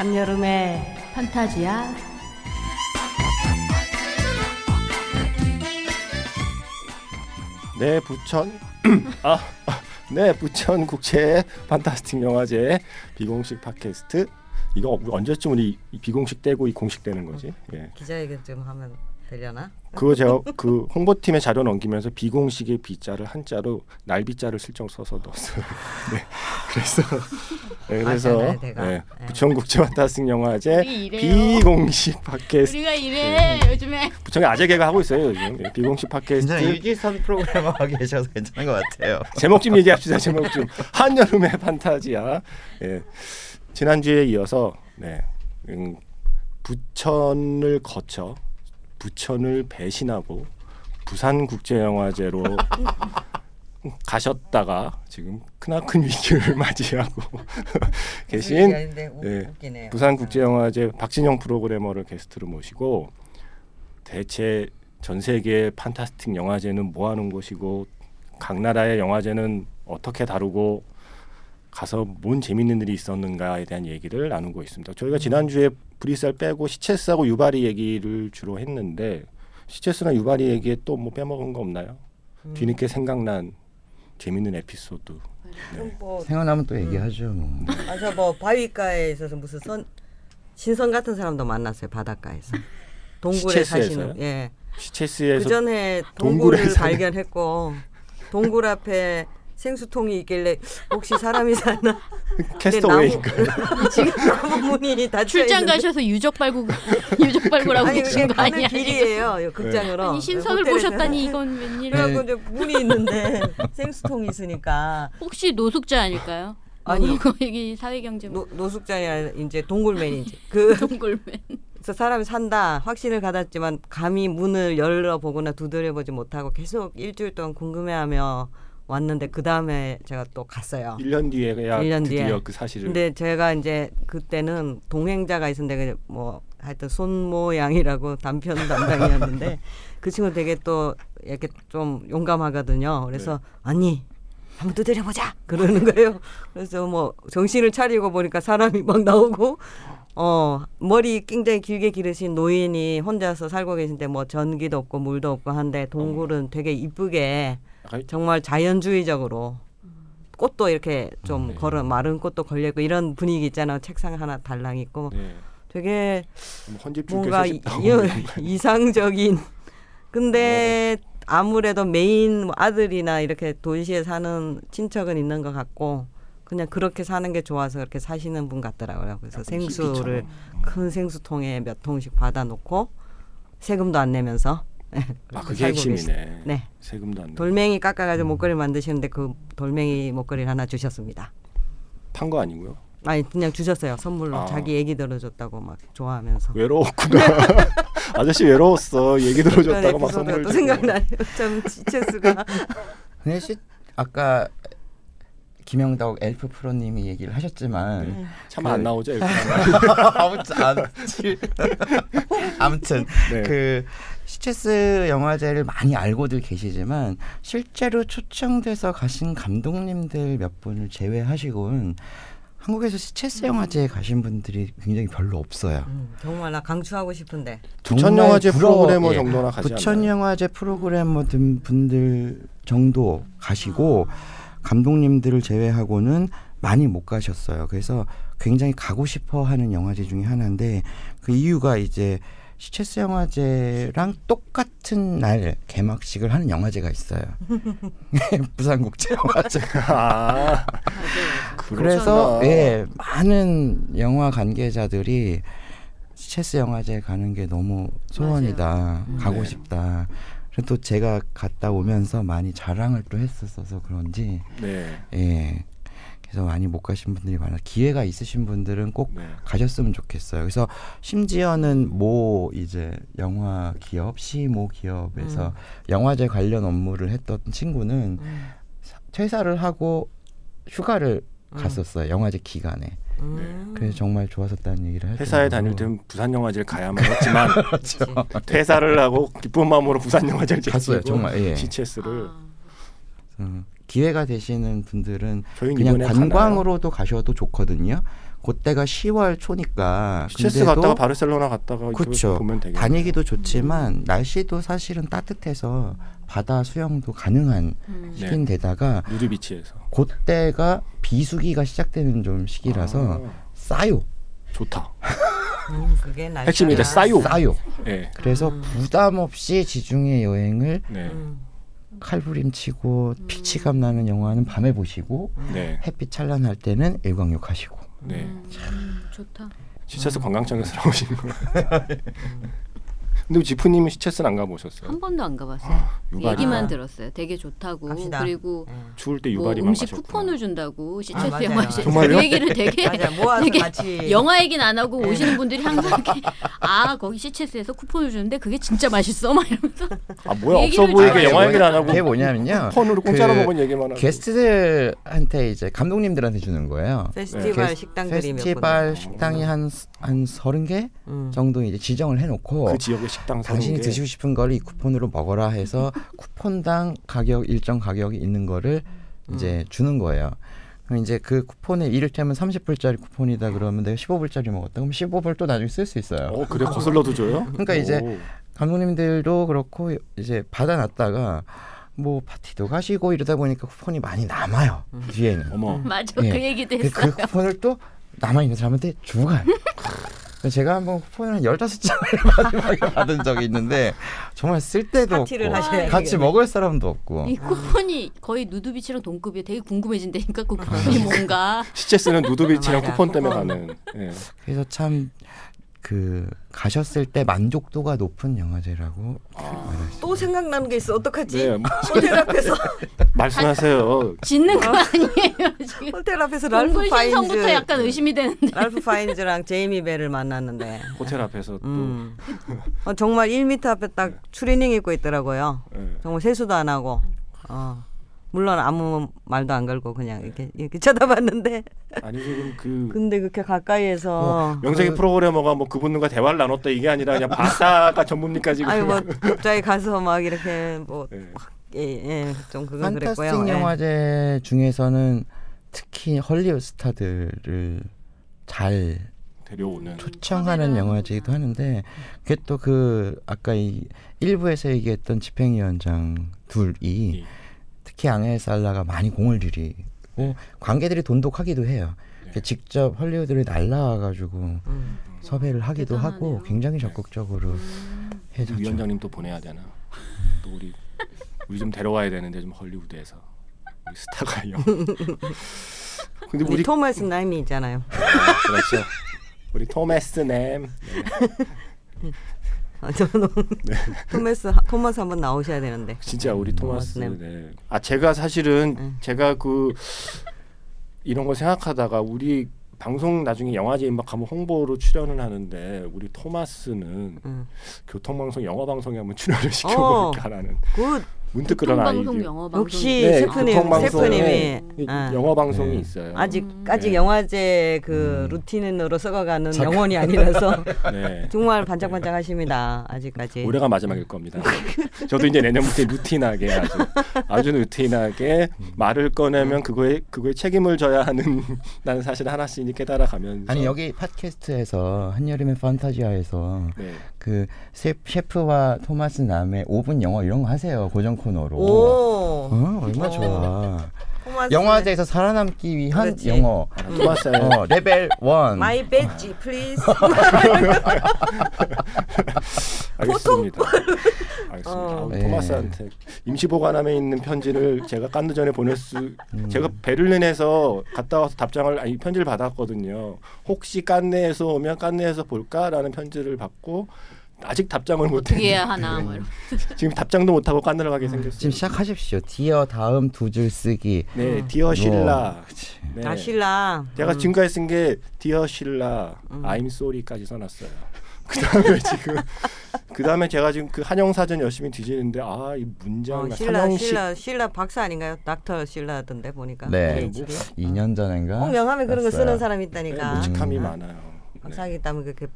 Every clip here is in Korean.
한여름의 판타지야. 네, 부천 아, 아, 네, 부천 국제 판타스틱 영화제 비공식 팟캐스트 이거 언제쯤 우리 비공식 떼고 이 공식 되는 거지? 예. 기자회견 좀 하면 되려나? 그거 제가 그 홍보팀에 자료 넘기면서 비공식의 비자를 한자로 날비자를 슬쩍 써서 넣었어요. 네, 그래서 네, 그래서. 네, 네. 부천 국제 판타스틱 영화제 우리 이래요. 비공식 팟캐스트 우리가 이래 요즘에 부천에 아재 개가 하고 있어요 요즘 네, 비공식 팟캐스트 굉장히 유지선 프로그래머가 계셔서 괜찮은 것 같아요. 제목 좀 얘기합시다. 제목 좀 한여름의 판타지야. 예. 지난주에 이어서 네. 음, 부천을 거쳐 부천을 배신하고 부산 국제영화제로 가셨다가 지금 크나큰 위기를 맞이하고 계신 우- 네, 웃기네요. 부산 국제영화제 박진영 프로그래머를 게스트로 모시고 대체 전 세계 판타스틱 영화제는 뭐 하는 곳이고 각 나라의 영화제는 어떻게 다루고 가서 뭔 재밌는 일이 있었는가에 대한 얘기를 나누고 있습니다. 저희가 지난주에 브리셀 빼고 시체스하고 유바리 얘기를 주로 했는데 시체스나 유바리 얘기에 또 뭐 빼먹은 거 없나요? 음. 뒤늦게 생각난 재밌는 에피소드. 좀 뭐, 생각나면 또 얘기하죠. 뭐. 아저 뭐 바위가에 있어서 무슨 선 신선 같은 사람도 만났어요 바닷가에서 동굴에? 사시는 예. 시체스에서 그 전에 동굴을 발견했고 동굴 앞에 생수통이 있길래 혹시 사람이 사나 캐스터웨이인가요? 지금 나무 문이 닫혀 출장 가셔서 유적 발굴 유적 발굴하고 계신 거 아니야? 길이에요 요 극장으로 아니 신선을. 보셨다니 이건 웬일? 그래갖고 이제 문이 있는데 생수통이 있으니까 혹시 노숙자 아닐까요? 아니. 여기 사회경제 노, 노숙자이 아니라 이제 동굴맨이지 그 동굴맨. 그래서 사람이 산다 확신을 가졌지만 감히 문을 열어 보거나 두드려 보지 못하고 계속 일주일 동안 궁금해하며 왔는데 그 다음에 제가 또 갔어요. 1년 뒤에야 일년 드디어 뒤에. 그 사실을 근데 제가 이제 그때는 동행자가 있었는데 그뭐 하여튼 손모양이라고 단편 담당이었는데 그 친구 되게 또 이렇게 좀 용감하거든요. 그래서 네. 언니 한번 두드려보자 그러는 거예요. 그래서 뭐 정신을 차리고 보니까 사람이 막 나오고 어 머리 굉장히 길게 기르신 노인이 혼자서 살고 계신데 뭐 전기도 없고 물도 없고 한데 동굴은 되게 이쁘게 정말 자연주의적으로 꽃도 이렇게 좀 네. 걸어 마른 꽃도 걸려 있고 이런 분위기 있잖아요. 책상 하나 달랑 있고 네. 되게 뭐 뭔가 이. 이상적인 근데 아무래도 메인 뭐 아들이나 이렇게 도시에 사는 친척은 있는 것 같고 그냥 그렇게 사는 게 좋아서 그렇게 사시는 분 같더라고요. 그래서 생수를 히피처럼. 큰 생수통에 몇 통씩 받아 놓고 세금도 안 내면서 아 그게 살고 계시- 핵심이네. 네. 세금도 안 돌멩이 깎아가지고 목걸이 만드시는데 그 돌멩이 목걸이를 하나 주셨습니다. 판 거 아니고요. 아니 그냥 주셨어요 선물로 아. 자기 얘기 들어줬다고 막 좋아하면서. 외로웠구나. 아저씨 외로웠어. 얘기 들어줬다고 막 선물 또. 생각나요. 참 지체수가 근데 시, 아까 김영덕 엘프 프로님이 얘기를 하셨지만 참 그- 안 나오죠. 아무튼 아무튼 네. 그 시체스 영화제를 많이 알고들 계시지만 실제로 초청돼서 가신 감독님들 몇 분을 제외하시고는 한국에서 시체스 영화제에 가신 분들이 굉장히 별로 없어요. 음, 정말 나 강추하고 싶은데 부천 영화제 부러워- 프로그래머 예. 정도나 가지 부천 않나요? 영화제 프로그래머 등 분들 정도 가시고 감독님들을 제외하고는 많이 못 가셨어요. 그래서 굉장히 가고 싶어 하는 영화제 중에 하나인데 그 이유가 이제 시체스 영화제랑 똑같은 날 개막식을 하는 영화제가 있어요. 부산국제영화제. 아, 그래서. 예 많은 영화 관계자들이 체스 영화제 가는 게 너무 소원이다 가고 네. 싶다 또 제가 갔다 오면서 많이 자랑을 또 했었어서 그런지 네. 예 그래서 많이 못 가신 분들이 많아 기회가 있으신 분들은 꼭 네. 가셨으면 좋겠어요 그래서 심지어는 모 이제 영화 기업 시모 기업에서 음. 영화제 관련 업무를 했던 친구는 음. 퇴사를 하고 휴가를 음. 갔었어요 영화제 기간에 음. 그래서 정말 좋았었다는 얘기를 할 회사에 정도로. 다닐 때는 부산 영화제를 가야만 했지만 그치. 퇴사를 하고 기쁜 마음으로 부산 영화제를 갔어요 정말 예. 시체스를 아, 음, 기회가 되시는 분들은 그냥 관광으로도 가셔도 좋거든요 그때가 10월 초니까 근데도 갔다가 바르셀로나 갔다가 그쵸. 보면 되겠네요. 다니기도 좋지만 날씨도 사실은 따뜻해서 바다 수영도 가능한 음. 네. 시기인데다가 누드비치에서 그때가 비수기가 시작되는 좀 시기라서 아, 싸요. 좋다. 음, 그게. 핵심이다. 싸요. 싸요. 네. 그래서 음. 부담 없이 지중해 여행을 네. 음. 칼부림치고 피치감 나는 영화는 밤에 보시고 네. 햇빛 찬란할 때는 일광욕 하시고 네. 음, 좋다. 시체스 관광청에서 나오신 거예요. 근데 지프님은 시체스는 안 가보셨어요? 한 번도 안 가봤어요. 유발이 얘기만 아. 들었어요. 되게 좋다고. 갑시다. 그리고 음. 추울 때뭐 유발이만 음식 가셨구나. 쿠폰을 준다고 아, 시체스 맞아요. 영화제 정말요? 그 얘기를 되게 맞아 모아서 되게 같이 영화 얘기는 안 하고 네. 오시는 분들이 항상 이렇게 아 거기 시체스에서 쿠폰을 주는데 그게 진짜 맛있어 막 이러면서 아 뭐야 없어 얘기를 보이게 좀 영화 얘기를 안 하고 그게 뭐냐면요. 폰으로 공짜로 그 먹은 얘기만 하고 게스트들한테 이제 감독님들한테 주는 거예요. 페스티벌 네. 게스- 식당들이 몇 페스티벌. 식당이 한 한 서른 개 음. 정도 이제 지정을 해놓고 그 지역의 식당 사는 당신이 게 드시고 싶은 걸이 쿠폰으로 먹어라 해서 쿠폰당 가격 일정 가격이 있는 거를 이제 주는 거예요. 그럼 이제 그 쿠폰에 이를테면 30불짜리 쿠폰이다 그러면 내가 15불짜리 먹었다. 그럼 15불 또 나중에 쓸 수 있어요. 어 그래 거슬러도 줘요? 그러니까 이제 오. 감독님들도 그렇고 이제 받아놨다가 뭐 파티도 가시고 이러다 보니까 쿠폰이 많이 남아요. 뒤에는. 어머 맞아 예. 그 얘기도 그, 했어요. 그 쿠폰을 또 남아있는 사람한테 주고 가요. 그래서 제가 한번 쿠폰을 한 15장을 마지막에 받은 적이 있는데 정말 쓸데도 파티를 없고 하셔야 같이 되겠네. 먹을 사람도 없고 이 쿠폰이 거의 누드비치랑 동급이에요. 되게 궁금해진다니까 그 쿠폰이 뭔가. 시체스는 누드비치랑 맞아. 쿠폰 때문에. 가는 예. 그래서 참 그 가셨을 때 만족도가 높은 영화제라고 수또 생각나는 게 있어 어떡하지 네, 뭐, 호텔 앞에서 말씀하세요. 짓는 거 아니에요 지금. 호텔 앞에서 랄프 파인즈 약간 의심이 되는데. 랄프 파인즈랑 제이미 벨을 만났는데 호텔 앞에서 또 음. 어, 정말 1m 앞에 딱 추리닝 입고 있더라고요. 예. 정말 세수도 안 하고. 어. 물론 아무 말도 안 걸고 그냥 이렇게 이렇게 쳐다봤는데 아니 지금 그 근데 그렇게 가까이에서 명색의 프로그래머가 뭐 그분과 대화를 나눴다 이게 아니라 그냥 바다가 전부입니까 지금? 아니 뭐 갑자기 가서 막 이렇게 뭐 예. 예, 예, 좀 그건 그랬고요. 판타스틱 예. 영화제 중에서는 특히 헐리우드 스타들을 잘 데려오는 초청하는 영화제이기도 하는데 그게 또 그 아까 이 일부에서 얘기했던 집행위원장 둘이 이- 특히 앙헬 살라가 많이 공을 들이고 관계들이 돈독하기도 해요. 네. 직접 헐리우드를 날라와가지고 음. 섭외를 하기도 하고 대단하네요. 굉장히 네. 적극적으로 우리 해줬죠. 위원장님 또 보내야 되나? 또 우리 우리 좀 데려와야 되는데 좀 헐리우드에서 우리 스타가 영. 근데 우리 우리 토마스 남이 있잖아요. 아, 그렇죠. 우리 토마스 램. 네. 아, 저는 토마스 토마스 한번 나오셔야 되는데. 진짜 우리 토마스. 토마스 네. 아 제가 사실은 네. 제가 그 이런 거 생각하다가 우리 방송 나중에 영화제 임박하면 홍보로 출연을 하는데 우리 토마스는 음. 교통방송 영화 방송에 한번 출연을 어. 시켜볼까 하는 굿. 문득 그런. 영어 방송. 역시 네, 셰프님 교통방송에 셰프님이 이- 아. 영화 방송이 네. 있어요. 아직 음. 아직 네. 영화제 그 루틴으로 썩어가는 영혼이 아니라서 네. 정말 반짝반짝하십니다. 아직까지. 올해가 마지막일 겁니다. 저도 이제 내년부터 루틴하게 아주 아주 루틴하게 말을 꺼내면 그거에 그거에 책임을 져야 하는 나는 사실 하나씩 깨달아가면서 아니 여기 팟캐스트에서 한여름의 판타지아에서 네. 그 셰- 셰프와 토마스 남의 5분 영어 이런 거 하세요 고정 코너로. 오. 어, 얼마 좋아. 토마스 영화제에서 살아남기 위한 그렇지. 영어. 아, 토마스 어, 레벨 1. my badge please. 알겠습니다. 알겠습니다. 어. 네. 토마스한테 임시 보관함에 있는 편지를 제가 깐느 전에 보낼 수 음. 제가 베를린에서 갔다 와서 답장을 아니 편지를 받았거든요. 혹시 깐네에서 오면 깐네에서 볼까라는 편지를 받고 아직 답장을 못 어떻게 했는데 해야 하나 뭐 이런. 지금 답장도 못 하고 깐느라 가게 생겼어요. 지금 시작하십시오. Dear 다음 두 줄 쓰기. 네, Dear 실라. 뭐, 그치. 네. 아 신랑. 제가 음. 지금까지 쓴 게 Dear 실라, 음. I'm sorry까지 써놨어요. 그 다음에 지금 그 다음에 제가 지금 그 한영 사전 열심히 뒤지는데 아 이 문장 어, 이 신라 신라 신라 박사 아닌가요? 닥터 신라던데 보니까. 네. PhD. 2년 전인가? 꼭 명함에 그런 거. 쓰는 사람이 네, 있다니까. 묵직함이 음. 많아요. 네. 박사하기 때문에 그렇게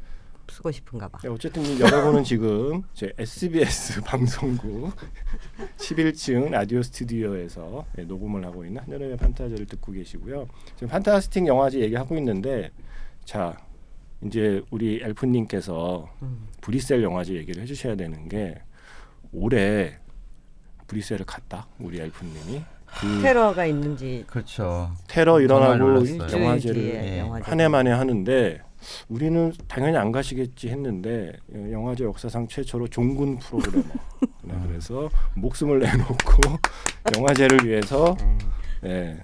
쓰고 싶은가 봐. 네, 어쨌든 이 여러분은 지금 제 SBS 방송국 11층 라디오 스튜디오에서 네, 녹음을 하고 있는 한여름의 판타지를 듣고 계시고요. 지금 판타스틱 영화제 얘기하고 있는데 자 이제 우리 엘프님께서 음. 브리셀 영화제 얘기를 해주셔야 되는 게 올해 브리셀을 갔다 우리 엘프님이 그 테러가 있는지 그렇죠. 테러 일어나고 영화제를 예. 한 해 만에 하는데 우리는 당연히 안 가시겠지 했는데 영화제 역사상 최초로 종군 프로그래머 네, 그래서 목숨을 내놓고 영화제를 위해서 네,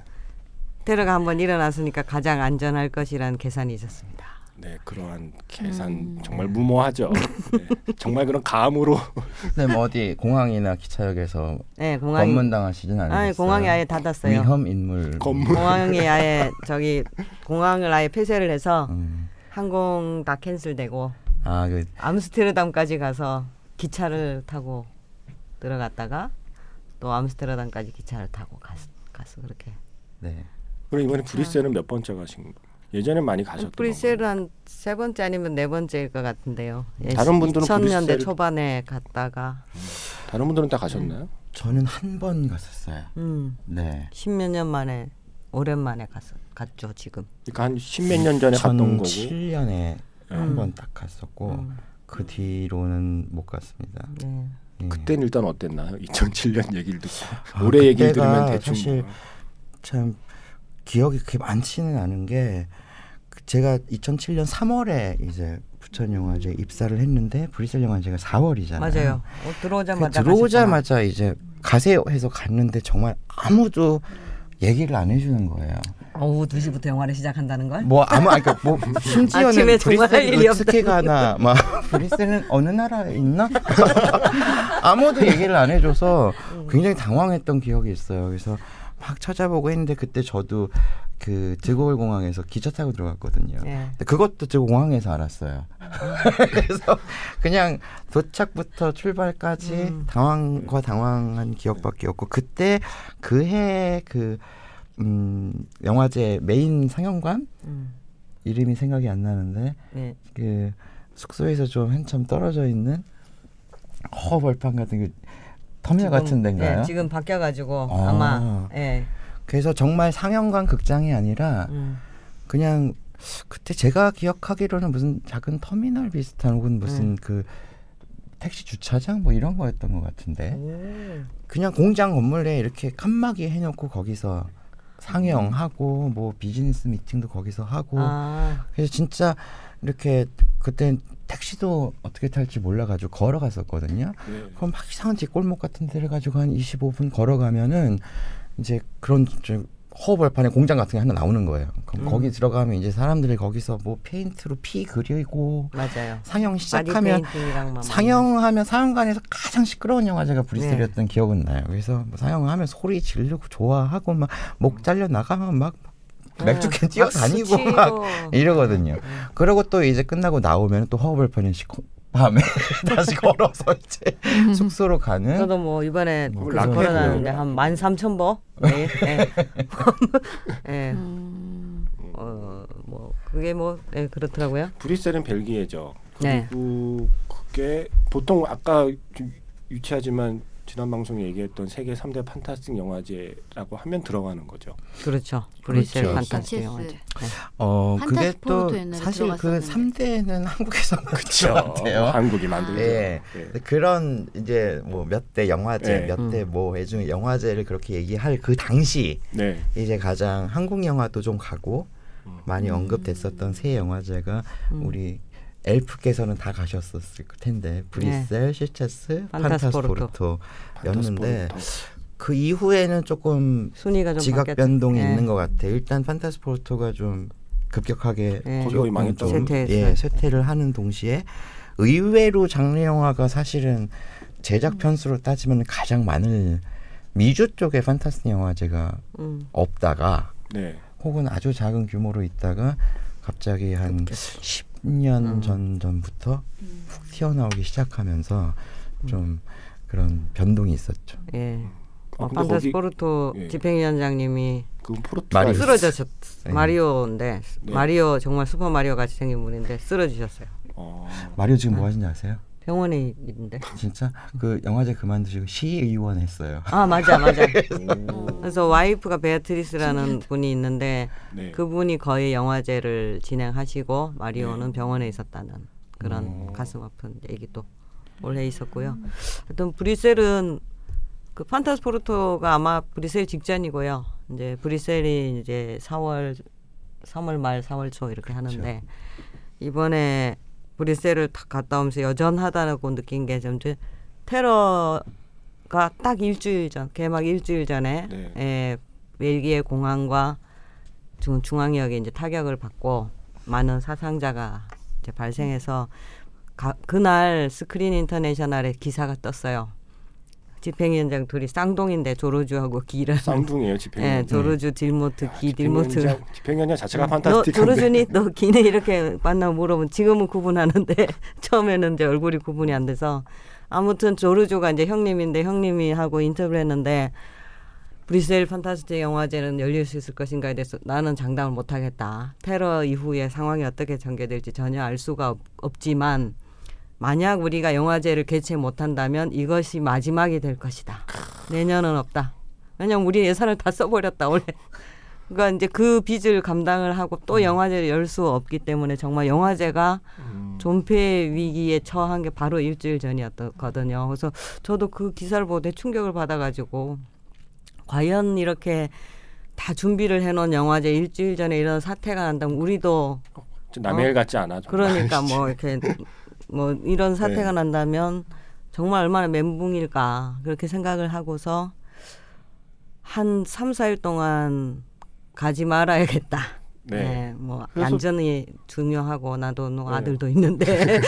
테러가 한번 일어났으니까 가장 안전할 것이라는 계산이 있었습니다. 네 그러한 계산 음. 정말 무모하죠. 네, 정말 그런 감으로 네, 뭐 어디 공항이나 기차역에서 네, 공항이 검문당하시진 않으셨어요? 아니 공항이 아예 닫았어요. 위험 인물. 건물 공항이 아예 저기 공항을 아예 폐쇄를 해서 음. 항공 다 캔슬되고 아, 그 암스테르담까지 가서 기차를 타고 들어갔다가 또 암스테르담까지 기차를 타고 갔, 갔어 그렇게. 네. 그럼 이번에 브리셀은 몇 번째 가신? 예전에 많이 가셨던 브리셀은 한 세 번째 아니면 네 번째일 것 같은데요. 예, 다른 분들은 2000년대 브뤼셀을- 초반에 갔다가 다른 분들은 다 가셨나요? 저는 한 번 갔었어요. 음, 네. 십몇 년 만에 오랜만에 갔어 갔죠 지금. 그러니까 한 십몇 년 전에 갔던 거고 2007년에 음. 한번 딱 갔었고 음, 그 뒤로는 못 갔습니다. 네. 예. 그때는 일단 어땠나요? 2007년 얘기를 듣고 아, 올해 얘기를 들으면 대충 사실 뭐. 참 기억이 그렇게 많지는 않은 게그 제가 2007년 3월에 이제 부천 영화제 입사를 했는데 브리셀 영화제가 4월이잖아요. 맞아요. 어, 그 들어오자마자 들어오자마자 이제 가세요 해서 갔는데 정말 아무도 얘기를 안 해주는 거예요. 오후 2시부터 영화를 시작한다는 걸? 뭐 아무 아니, 그러니까 뭐 심지어는 일이 어떻게 가나 막 브리셀은 어느 나라에 있나 아무도 얘기를 안 해줘서 굉장히 당황했던 기억이 있어요. 그래서 막 찾아보고 했는데 그때 저도 그 드골 공항에서 기차 타고 들어갔거든요. 예. 그것도 저 공항에서 알았어요. 그래서 그냥 도착부터 출발까지 음. 당황과 당황한 기억밖에 없고 그때 그해 그 음, 영화제 메인 상영관 음, 이름이 생각이 안 나는데 네. 그 숙소에서 좀 한참 떨어져 있는 허벌판 같은 그 터미널 같은 데인가요? 예, 지금 바뀌어가지고 아. 아. 마 예. 그래서 정말 상영관 극장이 아니라 음. 그냥 그때 제가 기억하기로는 무슨 작은 터미널 비슷한 혹은 무슨 음. 그 택시 주차장 뭐 이런 거였던 것 같은데 오. 그냥 공장 건물 내에 이렇게 칸막이 해놓고 거기서 상영하고 뭐 비즈니스 미팅도 거기서 하고 아, 그래서 진짜 이렇게 그때 택시도 어떻게 탈지 몰라가지고 걸어갔었거든요. 네. 그럼 막 이상한 뒷골목 같은 데를 가지고 한 25분 걸어가면은 이제 그런 저 허벌판에 공장 같은 게 하나 나오는 거예요. 그럼 음. 거기 들어가면 이제 사람들이 거기서 뭐 페인트로 피 그리고 맞아요. 상영 시작하면 페인팅이랑만 상영하면 상영관에서 가장 시끄러운 영화 제가 브뤼셀이었던 기억은 나요. 그래서 뭐 상영하면 소리 지르고 좋아하고 막 목 잘려 나가면 막 네. 맥주 캔 뛰어다니고 막 이러거든요. 그러고 또 이제 끝나고 나오면 또 시커 밤에 다시 걸어서 이제 숙소로 가는 저도 뭐 이번에 뭐그 락커 걸어놨는데. 한 만 삼천 보. 네. 예. 예. 음, 어, 뭐 그게 뭐 예, 그렇더라고요. 브리셀은 벨기에죠. 네. 그리고 그게 보통 아까 좀 유치하지만 지난 방송에 얘기했던 세계 3대 판타스틱 영화제라고 하면 들어가는 거죠. 그렇죠. 브리셀 그렇죠. 판타스틱 시체스. 영화제. 네. 어 그게 또 사실 그 들어갔었는데. 3대는 한국에서 그렇죠. 같아요. 한국이 만들죠. 예. 네. 근데 그런 이제 뭐 몇 대 영화제, 네. 몇대 음. 뭐 해중 영화제를 그렇게 얘기할 그 당시 네. 이제 가장 한국 영화도 좀 가고 많이 언급됐었던 새 영화제가 음. 우리 엘프께서는 다 가셨었을 텐데 브리셀, 시체스, 판타스포르토. 판타스포르토였는데 판타스포르토. 그 이후에는 조금 순위가 좀 지각 바뀌었죠. 변동이 예. 있는 것 같아요. 일단 판타스포르토가 좀 급격하게 예. 거기 조금 망했죠. 좀, 쇠퇴했어요. 예, 쇠퇴를 하는 동시에 의외로 장르 영화가 사실은 제작 편수로 따지면 가장 많을 미주 쪽에 판타스틱 영화제가 음. 없다가 네. 혹은 아주 작은 규모로 있다가 갑자기 한10 년 음. 전 전부터 훅 튀어나오기 시작하면서 좀 그런 변동이 있었죠. 예. 아, 어, 거기 판타스포르토 예. 집행위원장님이 그 마리오. 쓰러졌었 네. 마리오인데 네. 마리오 정말 슈퍼 마리오 같이 생긴 분인데 쓰러지셨어요. 어, 마리오 지금 뭐 하시는지 아세요? 병원에 있는데. 진짜 그 영화제 그만두시고 시의원 했어요. 아 맞아 맞아. 오. 그래서 와이프가 베아트리스라는 분이 있는데 네. 그분이 거의 영화제를 진행하시고 마리오는 네. 병원에 있었다는 그런 음. 가슴 아픈 얘기도 올해 있었고요. 하여튼 브뤼셀은 그 판타스포르토가 아마 브뤼셀 직전이고요. 이제 브뤼셀이 이제 4월 3월 말 4월 초 이렇게 하는데 이번에 브뤼셀을 딱 갔다 오면서 여전하다고 느낀 게좀 테러가 딱 일주일 전 개막 일주일 전에 네. 예, 벨기에 공항과 중, 중앙역에 이제 타격을 받고 많은 사상자가 이제 발생해서 가, 그날 스크린 인터내셔널에 기사가 떴어요. 집행위원장 둘이 쌍둥이인데 조르주하고 기라는 쌍둥이에요 집행위원. 예, 조르주 딜모트 기 딜모트 집행위원장, 집행위원장 자체가 너 판타스틱한데. 조르주니 너 기네 이렇게 만나면 물어보면 지금은 구분하는데 처음에는 이제 얼굴이 구분이 안 돼서 아무튼 조르주가 이제 형님인데 형님이 하고 인터뷰를 했는데 브뤼셀 판타스틱 영화제는 열릴 수 있을 것인가에 대해서 나는 장담을 못 하겠다. 테러 이후에 상황이 어떻게 전개될지 전혀 알 수가 없, 없지만 만약 우리가 영화제를 개최 못한다면 이것이 마지막이 될 것이다. 내년은 없다. 왜냐면 우리 예산을 다 써버렸다 원래. 그러니까 이제 그 빚을 감당을 하고 또 영화제를 열 수 없기 때문에 정말 영화제가 음. 존폐 위기에 처한 게 바로 일주일 전이었거든요. 그래서 저도 그 기사를 보고 되게 충격을 받아가지고 과연 이렇게 다 준비를 해놓은 영화제 일주일 전에 이런 사태가 난다면 우리도 좀 남의 일 같지 않아. 정말. 그러니까 뭐 이렇게 뭐 이런 사태가 네. 난다면 정말 얼마나 멘붕일까 그렇게 생각을 하고서 한 3, 4일 동안 가지 말아야겠다. 네. 네. 뭐 그래서- 안전이 중요하고 나도 뭐 네. 아들도 있는데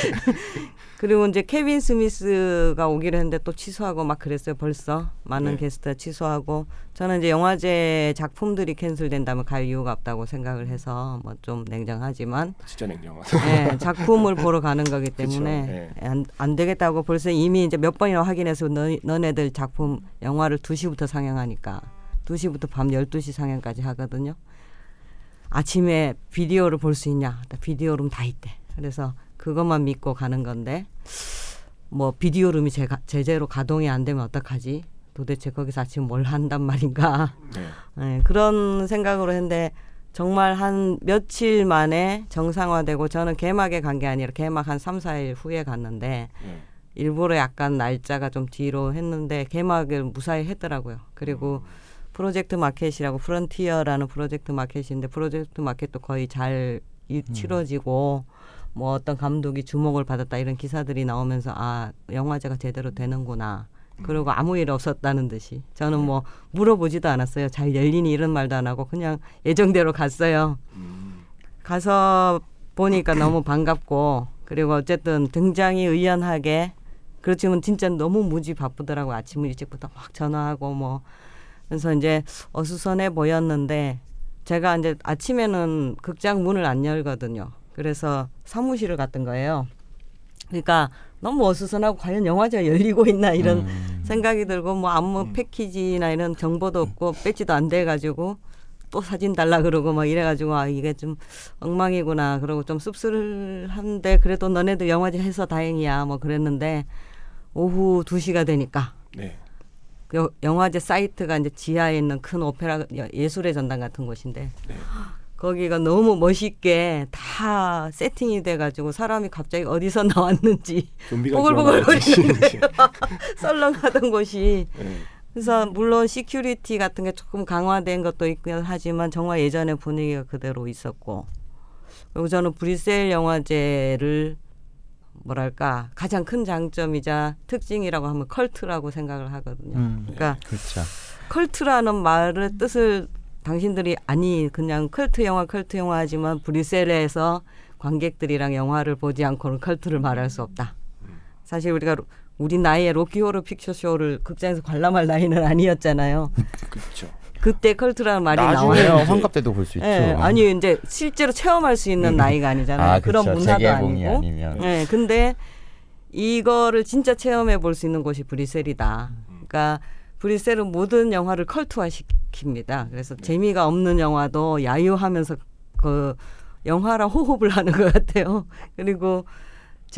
그리고 이제 케빈 스미스가 오기로 했는데 또 취소하고 막 그랬어요 벌써 많은 네. 게스트 취소하고 저는 이제 영화제 작품들이 캔슬된다면 갈 이유가 없다고 생각을 해서 뭐 좀 냉정하지만 진짜 냉정하다. 네, 작품을 보러 가는 거기 그쵸, 때문에 네. 안, 안 되겠다고 벌써 이미 이제 몇 번이나 확인해서 너, 너네들 작품 영화를 2시부터 상영하니까 2시부터 밤 12시 상영까지 하거든요. 아침에 비디오를 볼 수 있냐? 비디오룸 다 있대. 그래서 그것만 믿고 가는 건데 뭐 비디오룸이 제가 제대로 가동이 안 되면 어떡하지? 도대체 거기서 아침 뭘 한단 말인가? 네. 네, 그런 생각으로 했는데 정말 한 며칠 만에 정상화되고 저는 개막에 간 게 아니라 개막 한 3, 4일 후에 갔는데 네. 일부러 약간 날짜가 좀 뒤로 했는데 개막을 무사히 했더라고요. 그리고 프로젝트 마켓이라고 프론티어라는 프로젝트 마켓인데 프로젝트 마켓도 거의 잘 이- 치러지고 뭐 어떤 감독이 주목을 받았다 이런 기사들이 나오면서 아 영화제가 제대로 되는구나. 그리고 아무 일 없었다는 듯이 저는 뭐 물어보지도 않았어요. 잘 열리니 이런 말도 안 하고 그냥 예정대로 갔어요. 음. 가서 보니까 너무 반갑고 그리고 어쨌든 굉장히 의연하게 그렇지만 진짜 너무 무지 바쁘더라고 아침 일찍부터 막 전화하고 뭐 그래서 이제 어수선해 보였는데 제가 이제 아침에는 극장 문을 안 열거든요. 그래서 사무실을 갔던 거예요. 그러니까 너무 어수선하고 과연 영화제가 열리고 있나 이런 음. 생각이 들고 뭐 아무 패키지나 이런 정보도 없고 배지도 안 돼 가지고 또 사진 달라 그러고 막 이래 가지고 아 이게 좀 엉망이구나 그러고 좀 씁쓸한데 그래도 너네들 영화제 해서 다행이야 뭐 그랬는데 오후 2시가 되니까 네. 그 영화제 사이트가 이제 지하에 있는 큰 오페라 예술의 전당 같은 곳인데 네. 거기가 너무 멋있게 다 세팅이 돼 가지고 사람이 갑자기 어디서 나왔는지 보글보글 튀어나오듯이. 썰렁하던 곳이 네. 그래서 물론 security 같은 게 조금 강화된 것도 있긴 하지만 정말 예전의 분위기가 그대로 있었고 그리고 저는 브뤼셀 영화제를 뭐랄까 가장 큰 장점이자 특징이라고 하면 컬트라고 생각을 하거든요. 음. 그러니까 그렇죠. 컬트라는 말의 뜻을 당신들이 아니 그냥 컬트 영화 컬트 영화 하지만 브뤼셀에서 관객들이랑 영화를 보지 않고는 컬트를 말할 수 없다. 사실 우리가 로- 우리 나이에 로키 호러 픽처 쇼를 극장에서 관람할 나이는 아니었잖아요. 그렇죠. 그때 컬트라는 말이 나와요. 네, 환갑 때도 볼 수 있죠. 예, 아니 이제 실제로 체험할 수 있는 나이가 아니잖아요. 아, 그런 그렇죠. 문화도 아니고. 아니면. 예, 근데 이거를 진짜 체험해 볼 수 있는 곳이 브뤼셀이다. 그러니까 브뤼셀은 모든 영화를 컬투화시킵니다. 그래서 재미가 없는 영화도 야유하면서 그 영화랑 호흡을 하는 것 같아요. 그리고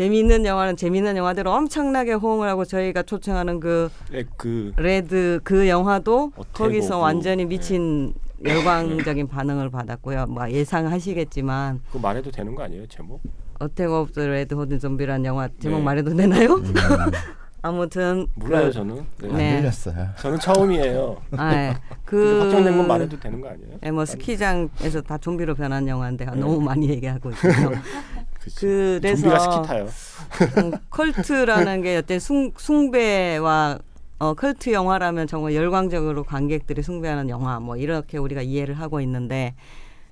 재미있는 영화는 재미있는 영화대로 엄청나게 호응을 하고 저희가 초청하는 그 네, 그 레드 그 영화도 어떻게 거기서 보고, 완전히 미친 열광적인 반응을 받았고요. 뭐 예상하시겠지만 그거 말해도 되는 거 아니에요 제목? Attack of the Lederhosen Zombies라는 영화 제목 네. 말해도 되나요? 음, 아무튼 몰라요 그, 저는. 네. 안 네. 들렸어요. 저는 처음이에요. 아, 예. 근데 그 확정된 건 말해도 되는 거 아니에요? 예, 뭐 스키장에서 다 좀비로 변한 영화인데 네. 너무 많이 얘기하고 있어요. 그치. 그래서 좀비가 스키 타요. 음, 컬트라는 게 어떤 숭, 숭배와 어, 컬트 영화라면 정말 열광적으로 관객들이 숭배하는 영화 뭐 이렇게 우리가 이해를 하고 있는데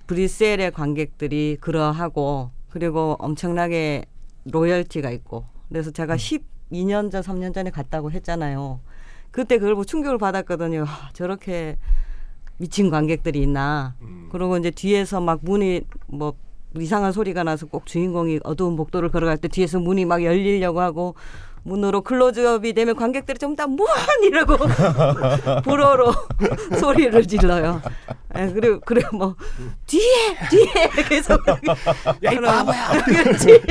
브뤼셀의 관객들이 그러하고 그리고 엄청나게 로열티가 있고 그래서 제가 12년 전 3년 전에 갔다고 했잖아요. 그때 그걸 보고 충격을 받았거든요. 아, 저렇게 미친 관객들이 있나. 음. 그리고 이제 뒤에서 막 문이 뭐 이상한 소리가 나서 꼭 주인공이 어두운 복도를 걸어갈 때 뒤에서 문이 막 열리려고 하고 문으로 클로즈업이 되면 관객들이 좀다 무한 이라고 불어로 소리를 질러요. 예, 그리고 그래 뭐 뒤에 뒤에 계속 야이 바보야. 그렇지.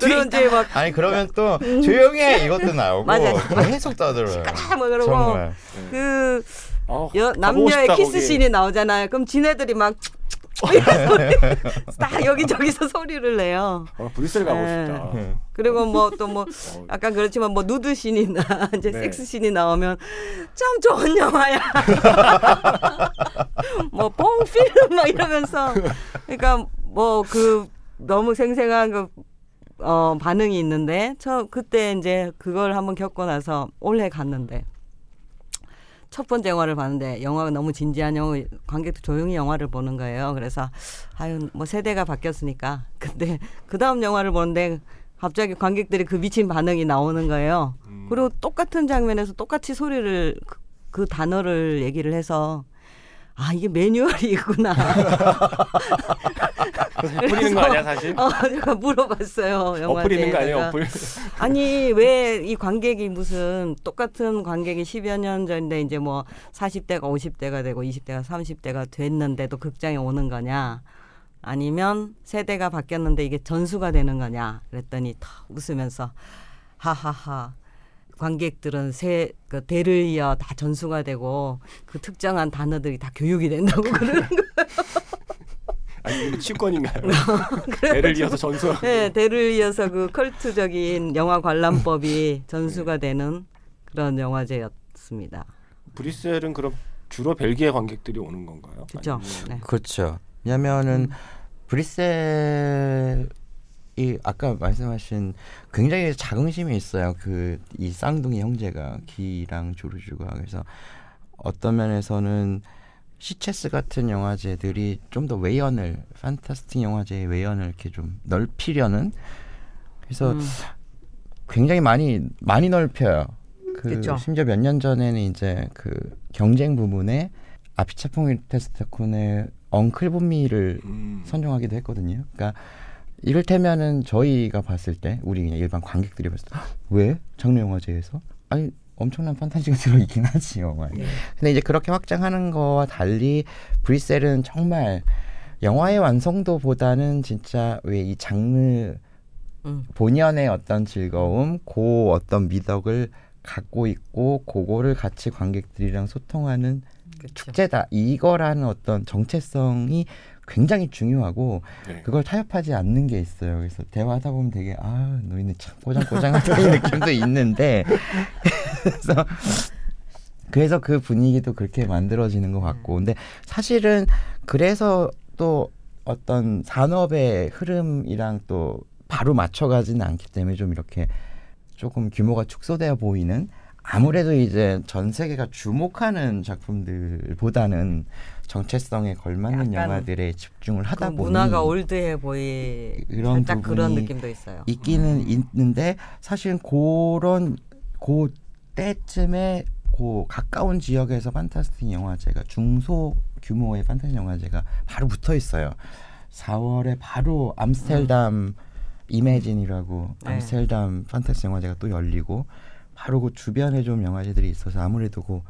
그리고 이제 막 아니 그러면 또 조용해 이것도 나오고 맞아. 또 해석 떠들어요. 뭐 그러고 정말. 그 어, 남녀의 싶다, 키스 거기. 씬이 나오잖아요. 그럼 지네들이 막 딱 여기저기서 소리를 내요. 어, 브뤼셀 가고 네. 싶다. 그리고 뭐 또뭐 어, 아까 그렇지만 뭐 누드 씬이나 이제 네. 섹스 씬이 나오면 참 좋은 영화야. 뭐 뽕필름 막 이러면서 그러니까 뭐 그 너무 생생한 그 어, 반응이 있는데 저 그때 이제 그걸 한번 겪고 나서 올해 갔는데 첫 번째 영화를 봤는데 영화가 너무 진지한 영화 관객도 조용히 영화를 보는 거예요. 그래서 아유 뭐 세대가 바뀌었으니까 근데 그 다음 영화를 보는데 갑자기 관객들이 그 미친 반응이 나오는 거예요. 음. 그리고 똑같은 장면에서 똑같이 소리를 그, 그 단어를 얘기를 해서 아 이게 매뉴얼이 있구나. 엎으리는 거 아니야 사실? 어, 제가 물어봤어요. 영화제에다가. 엎으리는 거 아니에요? 엎을. 아니 왜 이 관객이 무슨 똑같은 관객이 10여 년 전인데 이제 뭐 40대가 50대가 되고 20대가 30대가 됐는데도 극장에 오는 거냐 아니면 세대가 바뀌었는데 이게 전수가 되는 거냐 그랬더니 탁 웃으면서 하하하 관객들은 새 그 대를 이어 다 전수가 되고 그 특정한 단어들이 다 교육이 된다고 그러는 거예요. 아니 치권인가요? 애를 이어서 전수. 네, 대를 이어서 그 컬트적인 영화 관람법이 전수가 되는 그런 영화제였습니다. 브뤼셀은 그럼 주로 벨기에 관객들이 오는 건가요? 그죠? 아니면- 네. 그렇죠. 왜냐하면은 브뤼셀 이 아까 말씀하신 굉장히 자긍심이 있어요. 그 이 쌍둥이 형제가 기랑 조르주가 그래서 어떤 면에서는 시체스 같은 영화제들이 좀 더 외연을 판타스틱 영화제의 외연을 이렇게 좀 넓히려는 그래서 음, 굉장히 많이 많이 넓혀요. 그 그쵸. 심지어 몇 년 전에는 이제 그 경쟁 부분에 아피차퐁 테스타콘의 엉클 본미를 음. 선정하기도 했거든요. 그러니까 이를테면은 저희가 봤을 때 우리 그냥 일반 관객들이 봤을 때 "헉, 왜 장르 영화제에서 아니 엄청난 판타지가 들어있긴 하지 영화에. 근데 이제 그렇게 확장하는 거와 달리 브뤼셀은 정말 영화의 완성도보다는 진짜 왜 이 장르 음. 본연의 어떤 즐거움, 고 어떤 미덕을 갖고 있고 그거를 같이 관객들이랑 소통하는 그쵸. 축제다. 이거라는 어떤 정체성이 굉장히 중요하고 네. 그걸 타협하지 않는 게 있어요. 그래서 대화하다 보면 되게 아 너희는 참 꼬장꼬장하다 이 느낌도 있는데 그래서 그래서 그 분위기도 그렇게 만들어지는 것 같고 근데 사실은 그래서 또 어떤 산업의 흐름이랑 또 바로 맞춰가지는 않기 때문에 좀 이렇게 조금 규모가 축소되어 보이는 아무래도 이제 전 세계가 주목하는 작품들보다는 정체성에 걸맞는 영화들에 집중을 그 하다 보니 문화가 올드해 보이 이런 살짝 그런 느낌도 있어요. 있기는 있는데 사실은 그런 그 때쯤에 그 가까운 지역에서 판타스틱 영화제가 중소 규모의 판타지 영화제가 바로 붙어 있어요. 4월에 바로 암스테르담 이매진이라고 네. 암스테르담 판타지 영화제가 또 열리고 바로 그 주변에 좀 영화제들이 있어서 아무래도 그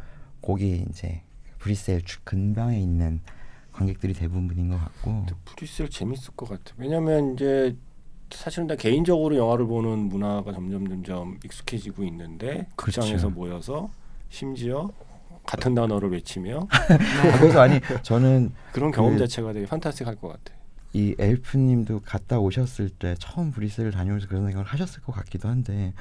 거기 이제 브뤼셀 주 근방에 있는 관객들이 대부분인 것 같고 브뤼셀 재밌을 것 같아. 왜냐면 이제 사실은 다 개인적으로 영화를 보는 문화가 점점 점점 익숙해지고 있는데 극장에서 그렇죠. 모여서 심지어 같은 단어를 외치며 그래서 아니 저는 그런 경험 그- 자체가 되게 판타스틱할 것 같아. 이 엘프님도 갔다 오셨을 때 처음 브리스를 다녀오면서 그런 생각을 하셨을 것 같기도 한데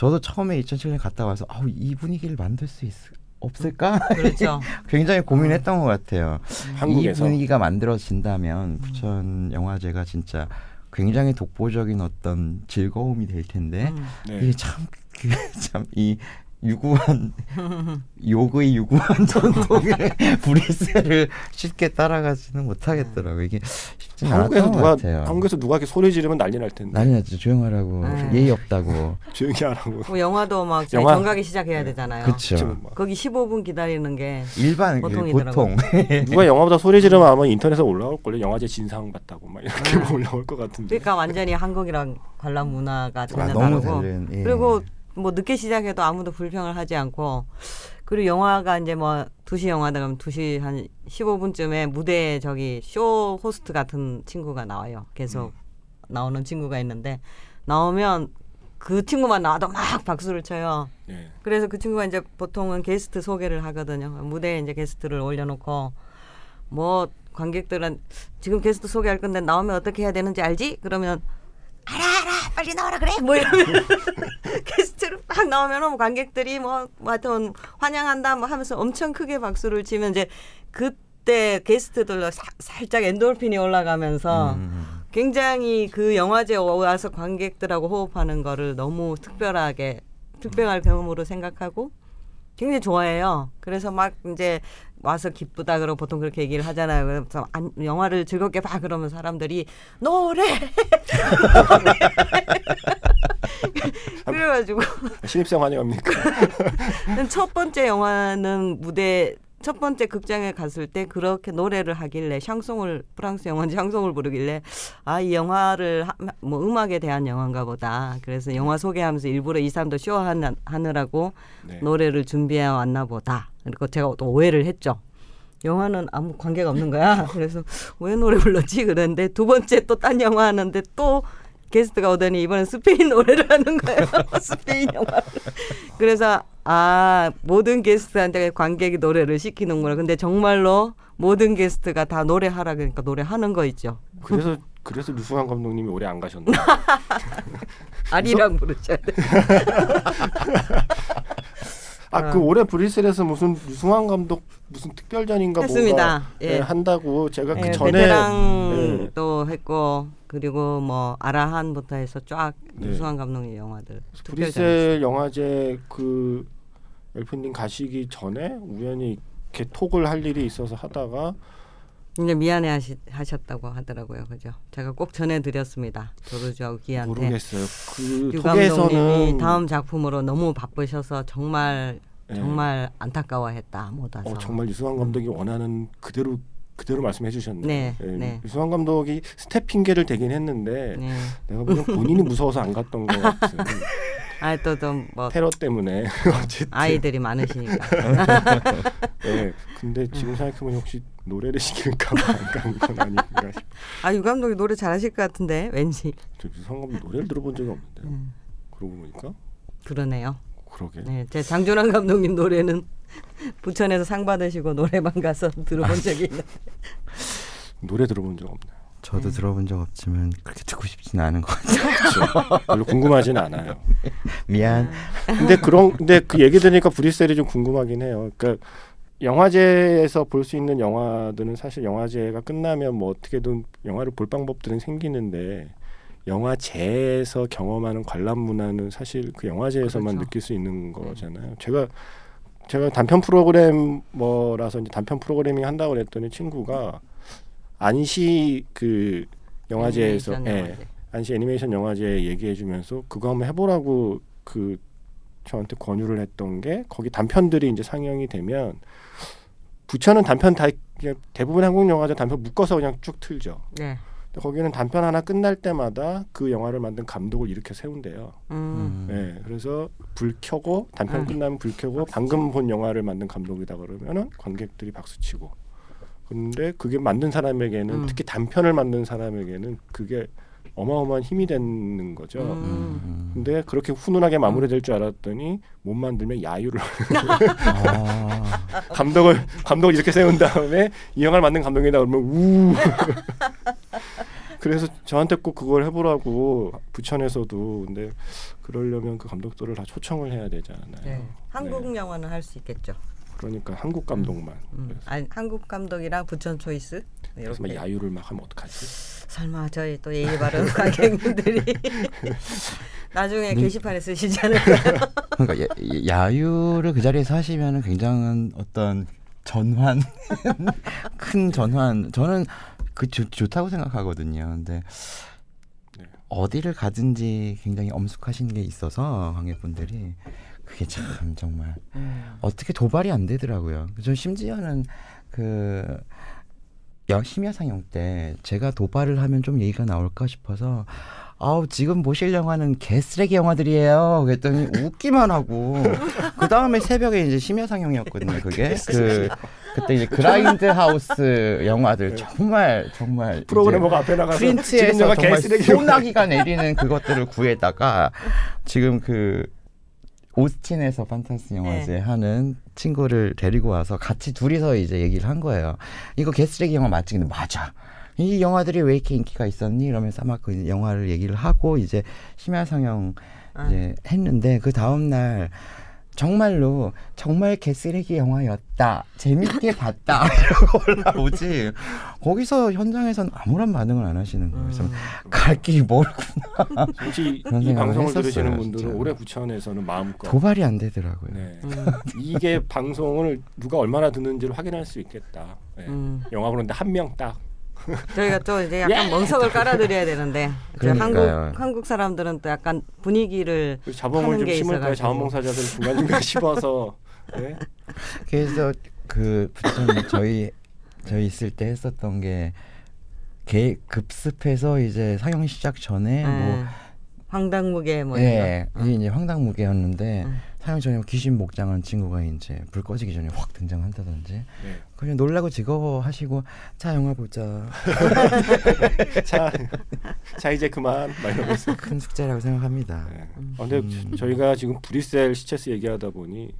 저도 처음에 2007년에 갔다 와서 아우 이 분위기를 만들 수 있, 없을까 그렇죠. 굉장히 고민했던 것 같아요. 한국에서 이 분위기가 만들어진다면 부천 영화제가 진짜 굉장히 독보적인 어떤 즐거움이 될 텐데 음. 네. 이게 참참이 유구한 요구의 유구한 전통의 브리스를 쉽게 따라가지는 못하겠더라고요. 이게 한국에서 않았던 것 누가 같아요. 한국에서 누가 이렇게 소리 지르면 난리 날 텐데 난리 났죠. 조용하라고 네. 예의 없다고. 조용히 하라고. 뭐 영화도 막 영화- 정각이 시작해야 되잖아요. 그렇죠. 거기 15분 기다리는 게 일반 그 보통이더라고요. 보통 누가 영화보다 소리 지르면 아마 인터넷에 올라올 걸요. 영화제 진상 봤다고 막 이렇게 음. 올라올 것 같은데. 그러니까 완전히 한국이랑 관람 문화가 아, 전혀 너무 다르고 다른. 예. 그리고 뭐 늦게 시작해도 아무도 불평을 하지 않고 그리고 영화가 이제 뭐 2시 영화다 그러면 2시 한 15분쯤에 무대에 저기 쇼 호스트 같은 친구가 나와요. 계속 음. 나오는 친구가 있는데 나오면 그 친구만 나와도 막 박수를 쳐요. 네. 그래서 그 친구가 이제 보통은 게스트 소개를 하거든요. 무대에 이제 게스트를 올려놓고 뭐 관객들은 지금 게스트 소개할 건데 나오면 어떻게 해야 되는지 알지? 그러면 알아 알아 빨리 나와라 그래 뭐 이러면 게스트로 막 나오면 뭐 관객들이 뭐, 뭐 하여튼 환영한다 뭐 하면서 엄청 크게 박수를 치면 이제 그때 게스트들로 사- 살짝 엔돌핀이 올라가면서 음. 굉장히 그 영화제 와서 관객들하고 호흡하는 거를 너무 특별하게 특별한 경험으로 생각하고 굉장히 좋아해요. 그래서 막 이제 와서 기쁘다 그러고 보통 그렇게 얘기를 하잖아요. 그래서 안- 영화를 즐겁게 봐 그러면 사람들이 노래 그래가지고 신입생 환영합니까? 첫 번째 영화는 무대 첫 번째 극장에 갔을 때 그렇게 노래를 하길래 샹송을 프랑스 영화인지 샹송을 부르길래 아 이 영화를 하, 뭐 음악에 대한 영화인가 보다. 그래서 영화 소개하면서 일부러 이 사람도 쇼 하느, 하느라고 네. 노래를 준비해 왔나 보다. 그리고 제가 또 오해를 했죠. 영화는 아무 관계가 없는 거야. 그래서 왜 노래 불렀지? 그랬는데 두 번째 또 딴 영화 하는데 또 게스트가 오더니 이번엔 스페인 노래를 하는 거예요 스페인 영화 그래서 아 모든 게스트한테 관객이 노래를 시키는구나. 근데 정말로 모든 게스트가 다 노래하라 그러니까 노래하는 거 있죠. 그래서 그래서 류승환 감독님이 오래 안 가셨나? 아리랑 부르셔야 돼. 아그 올해 브뤼셀에서 무슨 류승환 감독 무슨 특별전인가 했습니다. 뭔가 예. 예, 한다고 제가 그 예, 전에 베테랑도 했고 그리고 뭐 아라한부터 해서 쫙 네. 유수환 감독의 영화들. 브뤼셀 영화제 그 엘프님 가시기 전에 우연히 이렇게 톡을 할 일이 있어서 하다가 이제 미안해 하시, 하셨다고 하더라고요. 그죠? 제가 꼭 전해드렸습니다. 조르주하고 기한테. 모르겠어요. 그쪽에서는 다음 작품으로 너무 바쁘셔서 정말 예. 정말 안타까워했다 못 와서. 어, 정말 류승완 감독이 원하는 그대로 그대로 말씀해 주셨네요. 네, 예, 네. 류승완 감독이 스텝 핑계를 대긴 했는데 네. 내가 보기엔 본인이 무서워서 안 갔던 것 같은 아또좀뭐 테러 때문에 아이들이 많으시니까. 예. 근데 지금 생각해보면 혹시 노래를 시킬까 봐 안간건 아닌가 싶어. 아유 감독이 노래 잘하실 것 같은데 왠지. 저 유승환 감독 노래를 들어본 적이 없는데 음, 그러고 보니까 그러네요. 그러게. 네, 제 장준환 감독님 노래는 부천에서 상 받으시고 노래방 가서 들어본 적이 있는. 노래 들어본 적 없네요. 저도 네. 들어본 적 없지만 그렇게 듣고 싶지는 않은 것 같아요. 그렇죠. 별로 궁금하진 않아요. 미안. 근데 그런 근데 그 얘기 들으니까 브뤼셀이 좀 궁금하긴 해요. 그러니까 영화제에서 볼 수 있는 영화들은 사실 영화제가 끝나면 뭐 어떻게든 영화를 볼 방법들은 생기는데 영화제에서 경험하는 관람 문화는 사실 그 영화제에서만 그렇죠. 느낄 수 있는 거잖아요. 제가 제가 단편 프로그램 뭐라서 이제 단편 프로그래밍 한다고 그랬더니 친구가 안시 그 영화제에서 예, 영화제. 안시 애니메이션 영화제 얘기해주면서 그거 한번 해보라고 그 저한테 권유를 했던 게 거기 단편들이 이제 상영이 되면 부천은 단편 다 대부분 한국 영화제 단편 묶어서 그냥 쭉 틀죠. 네. 거기는 단편 하나 끝날 때마다 그 영화를 만든 감독을 이렇게 세운대요. 음. 네, 그래서 불 켜고 단편 음. 끝나면 불 켜고 방금 본 영화를 만든 감독이다 그러면은 관객들이 박수 치고. 근데 그게 만든 사람에게는 음. 특히 단편을 만든 사람에게는 그게 어마어마한 힘이 되는 거죠. 음. 음. 근데 그렇게 훈훈하게 마무리될 줄 알았더니 못 만들면 야유를 아, 감독을 감독을 이렇게 세운 다음에 이 영화를 만든 감독이다 그러면 우 그래서 저한테 꼭 그걸 해보라고 부천에서도 근데 그러려면 그 감독들을 다 초청을 해야 되잖아요. 네. 한국 네. 영화는 할 수 있겠죠. 그러니까 한국 감독만. 음. 그래서, 아니, 한국 감독이랑 부천 초이스 그래서 막 이렇게. 야유를 막 하면 어떡하지? 설마 저희 또 예의 바른 관객님들이 나중에 네. 게시판에 쓰시지 않을까요? 그러니까 야, 야유를 그 자리에서 하시면 굉장한 어떤 전환, 큰 전환. 저는 그 좋, 좋다고 생각하거든요. 근데 네. 어디를 가든지 굉장히 엄숙하신 게 있어서 관객분들이 그게 참 정말 음. 어떻게 도발이 안 되더라고요. 전 심지어는 그 여- 심야상영 때 제가 도발을 하면 좀 얘기가 나올까 싶어서 아우 지금 보실 영화는 개쓰레기 영화들이에요. 그랬더니 웃기만 하고 그 다음에 새벽에 이제 심야상영이었거든요. 그게 그 그때 이제 그라인드 하우스 영화들 정말 정말 이제 프로그래머가 앞에 나가서 프린트에서 정말 개쓰레기 소나기가 내리는 그것들을 구해다가 지금 그 오스틴에서 판타스 영화제 네. 하는 친구를 데리고 와서 같이 둘이서 이제 얘기를 한 거예요. 이거 개쓰레기 영화 맞지? 근데 맞아. 이 영화들이 왜 이렇게 인기가 있었니? 이러면서 막 그 영화를 얘기를 하고 이제 심야 상영 아. 이제 했는데 그 다음 날 정말로 정말 개쓰레기 영화였다. 재밌게 봤다. 이러고 올라오지. 거기서 현장에선 아무런 반응을 안 하시는 거예요. 그래서 음. 갈 길이 혹시 그런 이 방송을 했었어요, 들으시는 분들은 진짜. 올해 부천에서는 마음껏 도발이 안 되더라고요. 네. 음. 이게 방송을 누가 얼마나 듣는지를 확인할 수 있겠다. 네. 음. 영화 보는데 한 명 딱. 저희가 또 이제 약간 예! 멍석을 깔아드려야 되는데. 한국 한국 사람들은 또 약간 분위기를 자본을 좀게 심을까요? 자원봉사자들 중간중간 씹어서. 네? 그래서 그 부천 저희 저희 있을 때 했었던 게 개, 급습해서 이제 상영 시작 전에 뭐 예. 황당무계 뭐 이런 예, 거. 이게 이제 황당무계였는데 음. 상영 전에 뭐 귀신 목장한 친구가 이제 불 꺼지기 전에 확 등장한다든지 네. 그냥 놀라고 즐거워하시고 자 영화 보자 자, 자 이제 그만. 막 이러면서. 큰 숙제라고 생각합니다. 네. 아, 근데 음. 저희가 지금 브리셀 시체스 얘기하다 보니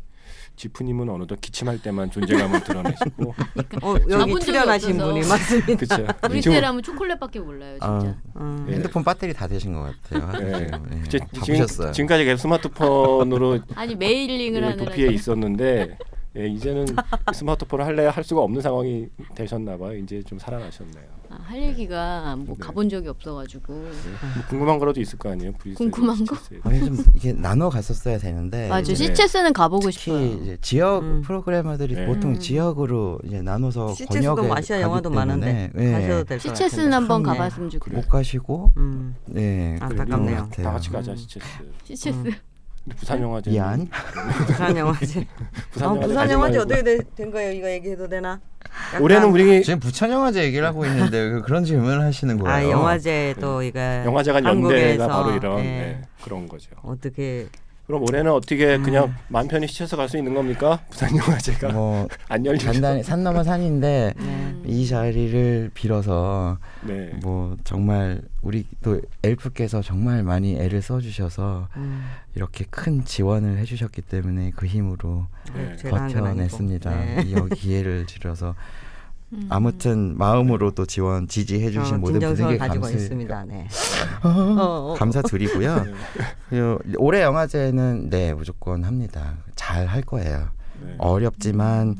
지프님은 어느덧 기침할 때만 존재감을 드러내시고 어, 여기 출연하신. 분이 맞습니다. 그렇죠. 브리셀하면 초콜릿밖에 몰라요, 진짜. 아, 음. 네. 핸드폰 배터리 다 되신 것 같아요. 네. 네. 이제 바쁘셨어요. 지금, 지금 까지 계속 스마트폰으로 아니 메일링을 예, 하느라 도피에 있었는데 예, 이제는 스마트폰을 할래야 할 수가 없는 상황이 되셨나 봐요. 이제 좀 살아나셨네요. 아, 할 얘기가 뭐 네. 가본 적이 없어가지고 네. 뭐 궁금한 거라도 있을 거 아니에요. 궁금한 거? 아니 좀 이게 나눠 갔었어야 되는데 맞아 네. 시체스는 가보고 특히 싶어요. 이제 지역 음. 프로그래머들이 네. 보통 음. 지역으로 이제 나눠서 시체스도 아시아 영화도 많은데 예, 가셔도 될것 같은데. 시체스는 한번. 가봤으면 좋겠어요. 못 가시고 음. 네 안타깝네요. 같아요. 다 같이 가자 음. 시체스. 시체스 음. 근데 부산 영화제 미안. 부산 영화제. 부산 어, 영화제 부산 영화제. 어떻게 되- 된 거예요? 이거 얘기해도 되나? 약간- 올해는 우리 지금 부천 영화제 얘기를 하고 있는데 그- 그런 질문을 하시는 거예요. 아 영화제도 이거 영화제가 연대가 한국에서, 바로 이런 예. 네, 그런 거죠. 어떻게 그럼 올해는 어떻게 음. 그냥 마음 편히 시체서 갈 수 있는 겁니까? 부산 영화제가 뭐 안 열리죠. 산 넘어 산인데 음. 이 자리를 빌어서 네. 뭐 정말 우리 또 엘프께서 정말 많이 애를 써주셔서 음, 이렇게 큰 지원을 해주셨기 때문에 그 힘으로 네. 제가 한건 아니고. 버텨냈습니다. 네. 이 여기 기회를 줄여서 음. 아무튼 마음으로 또 지원 지지해 주신 저 모든 진정성을 분에게 가지고 감사 있습니다. 네. 어, 어. 감사드리고요. 네. 그리고 올해 영화제는 네 무조건 합니다. 잘 할 거예요. 네. 어렵지만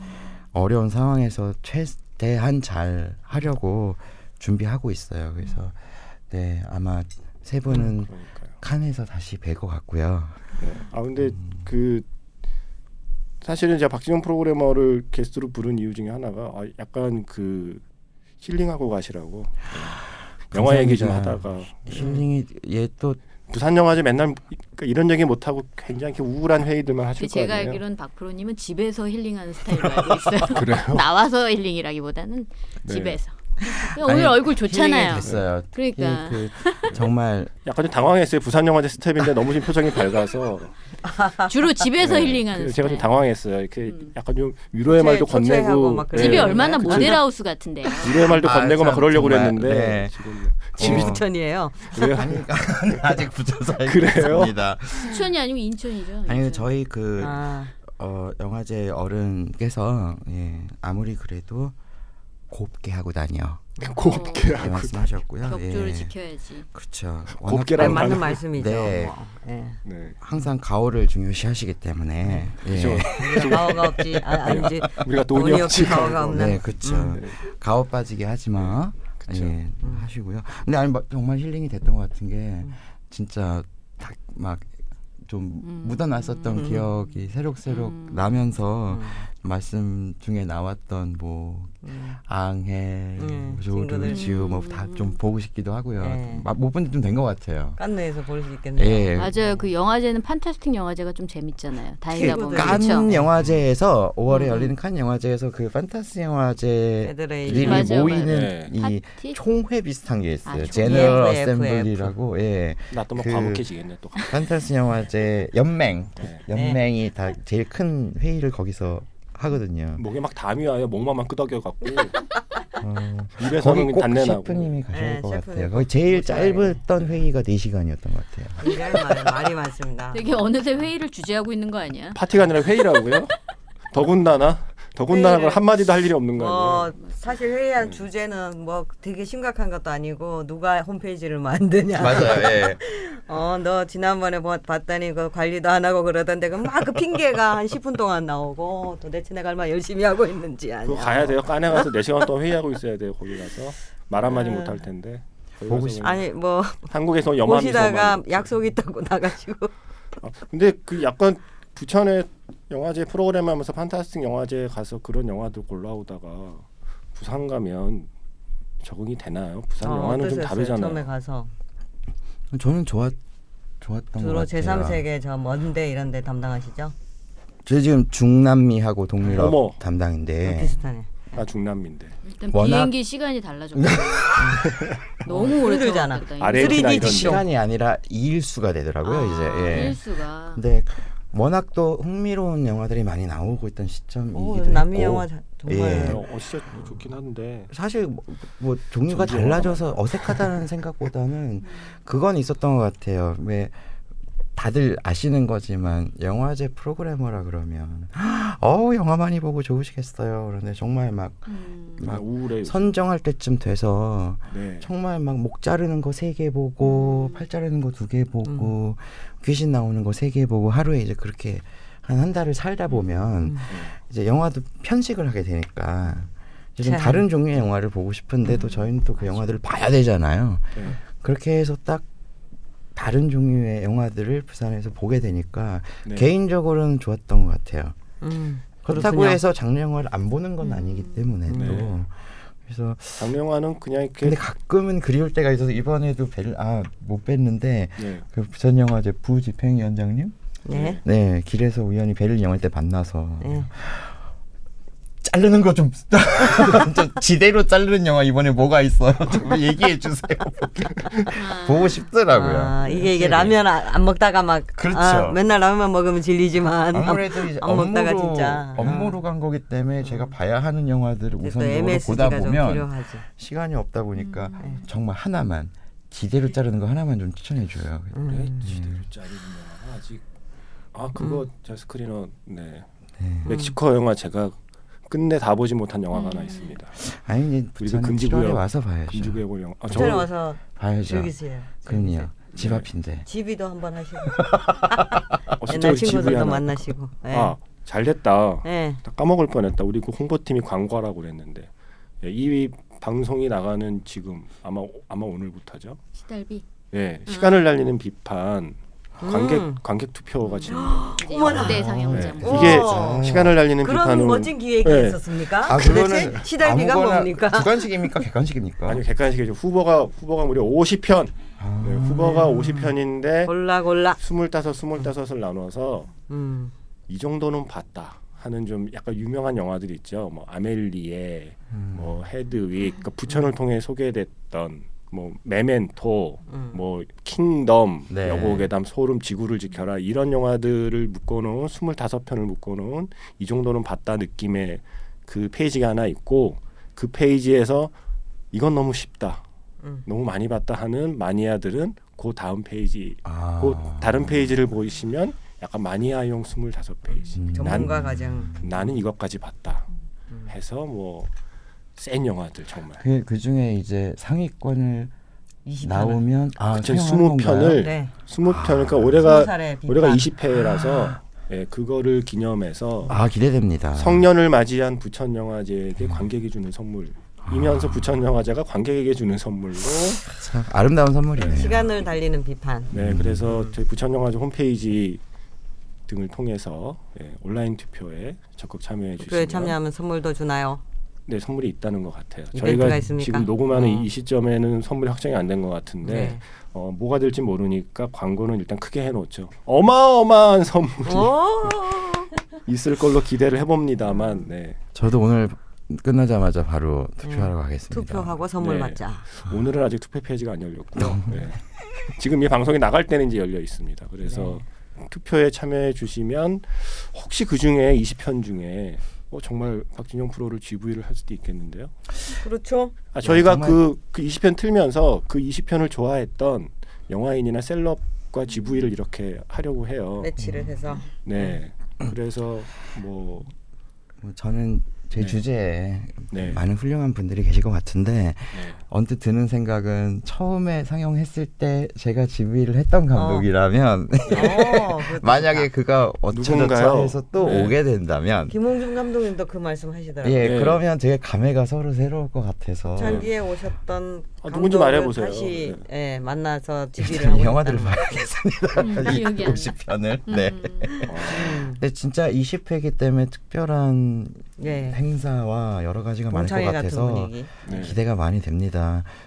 어려운 상황에서 최대한 잘 하려고 준비하고 있어요. 그래서 네 아마 세 분은. 칸에서 다시 뵐 것 같고요. 네. 아 근데 그 사실은 제가 박진영 프로그래머를 게스트로 부른 이유 중에 하나가 아, 약간 그 힐링하고 가시라고 네. 영화 얘기 좀. 하다가 힐링이 얘또 부산 영화제 맨날 그러니까 이런 얘기 못 하고 굉장히 우울한 회의들만 하실 근데 제가 거예요. 알기로는 박 프로님은 집에서 힐링하는 스타일로 알고 있어요. 그래요? 나와서 힐링이라기보다는 네. 집에서. 오늘 아니, 얼굴 좋잖아요. 됐어요. 그러니까. 그, 그 정말 약간 좀 당황했어요. 부산 영화제 스텝인데 너무 지금 표정이 밝아서 주로 집에서 네, 힐링하는 그 제가 좀. 당황했어요. 이렇게 음. 약간 좀 위로의 말도 건네고 막 그래요. 집이 네. 얼마나 그쵸. 모델하우스 같은데요. 위로의 말도 아, 건네고 막 참, 그러려고 정말, 그랬는데 네. 지금 집이 어. 부천이에요. 그래요? 아니까 아직 살고 그래요? 있습니다. 수천이 아니고 인천이죠. 아니 인천. 저희 그 아, 어, 영화제 어른께서 예, 아무리 그래도 곱게 하고 다녀 곱게 하고 말씀하셨고요. 격조를 예. 지켜야지. 그렇죠. 곱게라는 맞는 말씀이죠. 네. 뭐. 예. 네. 항상 가오를 중요시하시기 때문에 예. 그죠. 우리가 가오가 없지. 아, 아니지. 우리가 돈이 돈이 없지 가오가 없는. 네, 그렇죠. 음. 네. 가오 빠지게 하지 마. 그쵸. 예, 하시고요. 근데 아니 막 정말 힐링이 됐던 것 같은 게 진짜 막좀 음. 묻어놨었던 음. 기억이 새록새록 음. 나면서 음. 말씀 중에 나왔던 뭐 음. 앙해, 음, 조르. 지우 뭐다 좀 보고 싶기도 하고요. 네. 못본 지 좀 된 것 같아요. 깐느에서 볼 수 있겠네요. 예. 맞아요. 그 영화제는 판타스틱 영화제가 좀 재밌잖아요. 친구들. 보면 칸 그렇죠. 영화제에서 5월에 음. 열리는 칸 영화제에서 그 판타스 영화제들이. 맞아요, 모이는 맞아요. 이 파티? 총회 비슷한 게 있어요. 아. 제너럴 EFF. 어셈블리라고 예. 나또 막 그- 과묵해지겠네 또. 판타스 영화제 연맹 네. 연맹이 다 제일 큰 회의를 거기서 하거든요. 목에 막 담이 와요. 목만 끄덕여 갖고 어, 입에서는 꼭 단내 나고. 셰프님이 가셔야 할 네, 것 같아요. 꼭 거기 제일 짧았던 회의가 4 시간이었던 것 같아요. 말, 말이 많습니다. 되게 어느새 회의를 주재하고 있는 거 아니야? 파티가 아니라 회의라고요? 더군다나 더군다나 회의를- 한 마디도 할 일이 없는 거뭐 아니에요? 사실 회의한 주제는 뭐 되게 심각한 것도 아니고 누가 홈페이지를 만드냐. 맞아요. 예. 어, 너 지난번에 뭐 봤더니 그 관리도 안 하고 그러던데 그 막 그 핑계가 한 10분 동안 나오고 도대체 내가 얼마나 열심히 하고 있는지 아니야. 그거 가야 돼요. 깐에 가서 4시간 동안 회의하고 있어야 돼요. 거기 가서 말 한마디 네. 못할 텐데. 보고 싶- 아니 뭐 한국에서 영화 보시다가 약속 있다고 나가시고 아, 근데 그 약간 부천에 영화제 프로그램 하면서 판타스틱 영화제 가서 그런 영화들 골라오다가 부산 가면 적응이 되나요? 부산 어, 영화는 좀 어떠셨어요? 다르잖아요. 처음에 가서 저는 좋았 좋았던 것 주로 같아요. 제3세계 저 먼데 이런 데 담당하시죠? 저 지금 중남미하고 동유럽 어머. 담당인데 비슷하네. 아 중남미인데. 일단 워낙- 비행기 시간이 달라졌고 너무 오래 힘들잖아. 아르헨티나 3D 이런 데. 시간이 아니라 일수가 되더라고요 아, 이제. 예. 일수가 근데 워낙 또 흥미로운 영화들이 많이 나오고 있던 오, 시점이기도 남미 했고 영화 자- 정말 예. 어, 어, 진짜 좋긴 한데 사실 뭐, 뭐 종류가 달라져서 어색하다는 생각보다는 그건 있었던 것 같아요. 왜 다들 아시는 거지만 영화제 프로그래머라 그러면 어우 영화 많이 보고 좋으시겠어요. 그런데 정말 막 음. 막 우울해. 선정할 때쯤 돼서 네. 정말 막 목 자르는 거 세 개 보고 음. 팔 자르는 거 두 개 보고 귀신 나오는 거 세 개 보고 하루에 이제 그렇게 한 한 달을 살다 보면 음. 이제 영화도 편식을 하게 되니까 이제 좀 참. 다른 종류의 영화를 보고 싶은데도 저희는 또 그 영화들을 봐야 되잖아요. 네. 그렇게 해서 딱 다른 종류의 영화들을 부산에서 보게 되니까 네. 개인적으로는 좋았던 것 같아요. 음, 그렇다고 그렇군요. 해서 장르 영화를 안 보는 건 아니기 때문에 또 네. 그래서 장영화는 그냥 이렇게 근데 가끔은 그리울 때가 있어서 이번에도 뵐, 아, 못 뵀는데 네. 그 부산 영화제 부집행위원장님 네. 네 길에서 우연히 뵐 영화 때 만나서 네. 자르는 거 좀 지대로 자르는 영화 이번에 뭐가 있어요? 좀 얘기해 주세요. 아, 보고 싶더라고요. 아, 이게 이게 확실히. 라면 안, 안 먹다가 막 그렇죠. 아, 맨날 라면만 먹으면 질리지만 아무래도 이제 안 먹다가 업무로 진짜 업무로 간 거기 때문에 제가 봐야 하는 영화들을 또 우선적으로 보다 좀 보면. 시간이 없다 보니까 음. 정말 하나만 지대로 자르는 거 하나만 좀 추천해 줘요. 네, 음. 지대로 짜리는 영화 아직 아 그거 제 스크리너 네 네. 멕시코 영화 제가 끝내 다 보지 못한 영화가 음. 하나 있습니다. 아니 부산 금지구역. 7월에 와서 봐야죠. 금주구의 볼 영화. 아, 저 와서 봐야죠. 즐기세요. 그럼요. 집 네. 앞인데. 집이도 한번 하시고 어, 옛날 친구들도. 만나시고. 네. 아 잘 됐다. 네. 다 까먹을 뻔했다. 우리 그 홍보팀이 광고하라고 그랬는데 예, 이 방송이 나가는 지금 아마 아마 오늘부터죠. 시달비 예, 시간을 날리는 비판 관객 음. 관객 투표가 지금 어머나. 상영장 네. 이게 시간을 날리는 그런 비판은 멋진 기획이 네. 있었습니까? 아 그거는 시달비가 뭡니까? 주관식입니까 객관식입니까? 아니 객관식이죠. 후보가 후보가 무려 50편. 아. 네, 후보가 50편인데 골라 골라. 스물다섯 스물다섯을 나눠서 음. 이 정도는 봤다 하는 좀 약간 유명한 영화들 있죠. 뭐 아멜리에, 음. 뭐 헤드윅, 그러니까 부천을 통해 소개됐던 뭐 메멘토, 음. 뭐 킹덤, 네. 여고괴담, 소름, 지구를 지켜라 이런 영화들을 묶어놓은 25편을 묶어놓은 이 정도는 봤다 느낌의 그 페이지가 하나 있고 그 페이지에서 이건 너무 쉽다, 음. 너무 많이 봤다 하는 마니아들은 그 다음 페이지, 아. 그 다른 페이지를 보시면 약간 마니아용 25페이지. 음. 전문가 가장 나는 이것까지 봤다 음. 해서 뭐 센 영화들 정말 그, 그 중에 이제 상위권을 20 나오면 아, 그쵸, 사용하는 20 건가요? 편을 네. 20편 그러니까 스무 올해가. 올해가 20회라서 예, 그거를 기념해서 아 기대됩니다. 성년을 맞이한 부천 영화제에게 관객이 주는 선물 이면서 부천 영화제가 관객에게 주는 선물로 참 아름다운 선물이네요. 시간을 달리는 비판. 네 그래서 저희 부천 영화제 홈페이지 등을 통해서 예, 온라인 투표에 적극 참여해 투표에 주시면 참여하면 선물도 주나요? 네 선물이 있다는 것 같아요. 저희가 있습니까? 지금 녹음하는 어. 이 시점에는 선물이 확정이 안 된 것 같은데 네. 어, 뭐가 될지 모르니까 광고는 일단 크게 해놓죠. 어마어마한 선물이 오. 있을 걸로 기대를 해봅니다만, 네. 저도 오늘 끝나자마자 바로 투표하러 가겠습니다. 음. 투표하고 선물 네. 받자. 오늘은 아직 투표 페이지가 안 열렸고요. 네. 지금 이 방송이 나갈 때는 이제 열려 있습니다. 그래서 네. 투표에 참여해 주시면 혹시 그 중에 20편 중에 어, 정말 박진영 프로를 GV를 할 수도 있겠는데요. 그렇죠. 아, 저희가 정말- 그, 그 20편 틀면서 그 20편을 좋아했던 영화인이나 셀럽과 GV를 이렇게 하려고 해요. 매치를 해서. 네. 그래서 뭐 뭐 저는 제 네. 주제에 네. 많은 훌륭한 분들이 계실 것 같은데 네. 언뜻 드는 생각은 처음에 상영했을 때 제가 지휘를 했던 감독이라면 어, 그것도 만약에. 그가 어쩌저쩌 누군가요? 해서 또 네. 오게 된다면 김홍준 감독님도 그 말씀 하시더라고요. 예 네. 그러면 되게 감회가 서로 새로울 것 같아서 장기에 오셨던 아, 누군지 말해보세요. 다시 네. 예, 만나서 지휘를 하고 영화들을. 봐야겠습니다. 음, 이 기억이 안 나. 50편을 음. 네. 어, 근데 진짜 20회기 때문에 특별한 예. 행사와 여러 가지가 많을 것 같아서 분위기. 네. 기대가 많이 됩니다.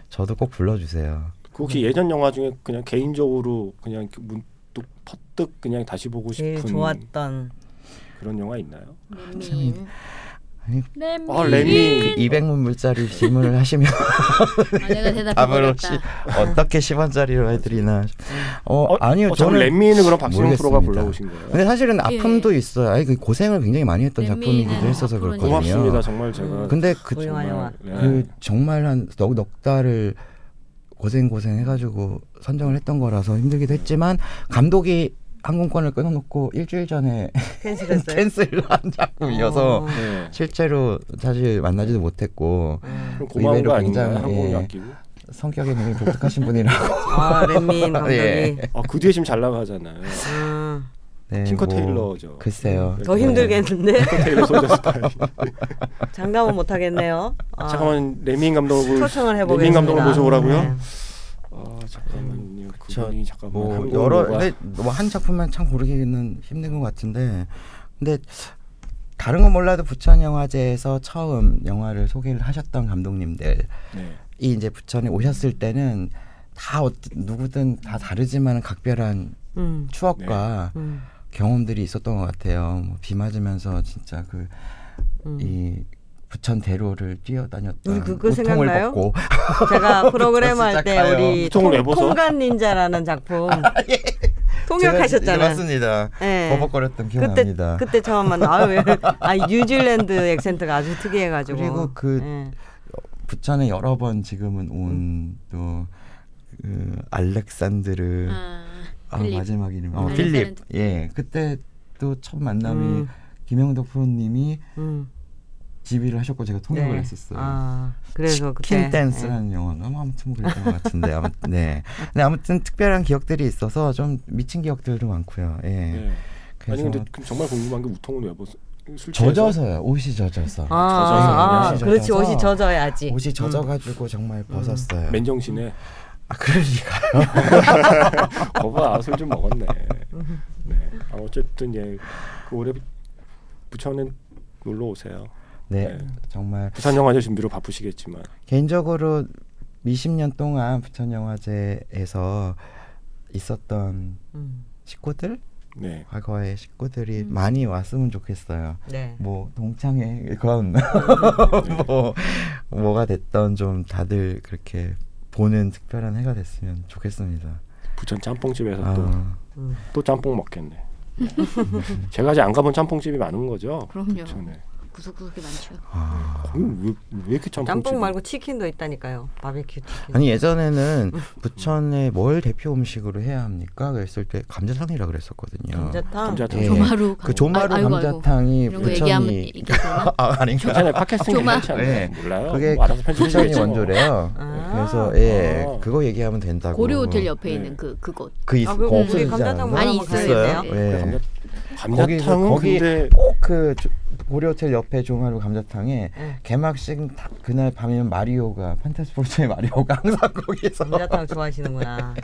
저도 꼭 불러주세요. 그 혹시 예전 영화 중에 그냥 개인적으로 그냥 문득 퍼뜩 그냥 다시 보고 싶은 좋았던 그런 영화 있나요? 레민. 아니, 레민. 아, 레민. 200문 물짜리 질문을 하시면 아, 내가 대답해 답으로 보겠다. 시, 어떻게 10원짜리로 해드리나. 어, 어, 아니요 어, 저는 렛미는 그럼 박진영 프로가 모르겠습니다. 불러오신 거예요. 근데 사실은 예. 아픔도 있어요. 아니 그 고생을 굉장히 많이 했던 작품이기도 했어서 그렇거든요. 고맙습니다. 정말 제가 근데 그. 네. 그 정말 한넉 넉 달을 고생 고생 해가지고 선정을 했던 거라서 힘들기도 했지만 감독이 항공권을 끊어놓고 일주일 전에. 캔슬한 작품이어서 어. 네. 실제로 사실 만나지도 못했고 음. 그럼 고마운 의외로 거 아닌가요? 굉장히, 항공이 예. 성격이 굉장히 독특하신 분이라고. 아 렛민 감독이. 예. 아, 그 뒤에 지금 잘 나가잖아요. 음, 네, 틴커 뭐, 테일러죠. 글쎄요. 네. 더 힘들겠는데. 장담은 못 하겠네요. 아, 잠깐만 레민 감독을 초청을 해보겠습니다. 감독을 모셔오라고요? 네. 아 잠깐만요. 저, 그분이 잠깐만 뭐 여러 근데 뭐 한 작품만 참 고르기는 힘든 것 같은데 근데 다른 건 몰라도 부천 영화제에서 처음 영화를 소개를 하셨던 감독님들이 네. 이제 부천에 오셨을 때는 다 어, 누구든 다 다르지만 각별한 음, 추억과 음, 경험들이 있었던 것 같아요. 뭐 비 맞으면서 진짜 그이 음. 부천 대로를 뛰어다녔던 우리 그거 생각나요? 벗고 제가 프로그램 할 때. 우리? 통간 닌자라는 작품 제가- 네, 통역하셨잖아요. 맞습니다. 예. 버벅거렸던 기억 그때 납니다. 그때 처음 만나. 아, 왜? 아 뉴질랜드 액센트가 아주 특이해가지고. 그리고 그 예. 부천에 여러 번 지금은 온또 그 알렉산드르 아, 아. 마지막 이름 어, 음. 필립. 예 그때 또 첫 만남이 음, 김영덕 프로님이 음. 지휘를 하셨고 제가 통역을 네. 했었어요. 아 그래서 그때 킨 댄스라는 영화가 뭐 아무튼 뭐 그랬던 것 같은데 아무튼 네. 근데 아무튼 특별한 기억들이 있어서 좀 미친 기억들도 많고요. 예. 네. 아니 그래서 근데 정말 궁금한 게 우통은 왜 벗어? 젖어서요. 옷이 젖어서. 아, 젖어서 아, 아, 그렇지 옷이 젖어야지. 옷이 젖어가지고 정말 벗었어요. 맨정신에 아 그럴 리가요. 거봐 술 좀 먹었네. 네. 아, 어쨌든 예, 그 올해 부천에 놀러 오세요. 네, 네. 정말 부산 영화제 준비로 바쁘시겠지만 개인적으로 20년 동안 부천 영화제에서 있었던 음. 식구들 네. 과거의 식구들이 음. 많이 왔으면 좋겠어요. 네. 뭐 동창회 건 뭐 뭐가 됐던 좀 다들 그렇게 보는 특별한 해가 됐으면 좋겠습니다. 부천 짬뽕집에서 또, 아, 음. 또 짬뽕 먹겠네. 제가 아직 안 가본 짬뽕집이 많은 거죠. 그럼요. 부천에. 구석구석이 많죠. 아. 거기 왜, 왜 이렇게 짬뽕집? 짬뽕 말고 치킨도 있다니까요. 바베큐 치킨. 아니 예전에는 부천에 뭘 대표 음식으로 해야 합니까? 그랬을 때 감자탕이라 그랬었거든요. 감자탕. 감자탕. 예. 조마루. 그 조마루 아, 아이고, 아이고. 감자탕이 얘기하면 부천이? 아 아닌가? 괜찮아요. 팟캐스팅 조마. 괜찮잖아요. 네. 몰라요. 그게 뭐 부천이. 원조래요. 아. 그래서 예 아. 그거 얘기하면 된다고. 고려 호텔 옆에 네. 있는 그 그곳. 그 있, 아, 거 그럼 우리 없어지지 감자탕 않았나? 있어요. 예. 감자탕은 거기 근데 꼭 그 고려 호텔 옆에 조마루 감자탕에 네. 개막식 다- 그날 밤이면 마리오가 판타스포츠의 마리오가 항상 거기서 감자탕 좋아하시는구나.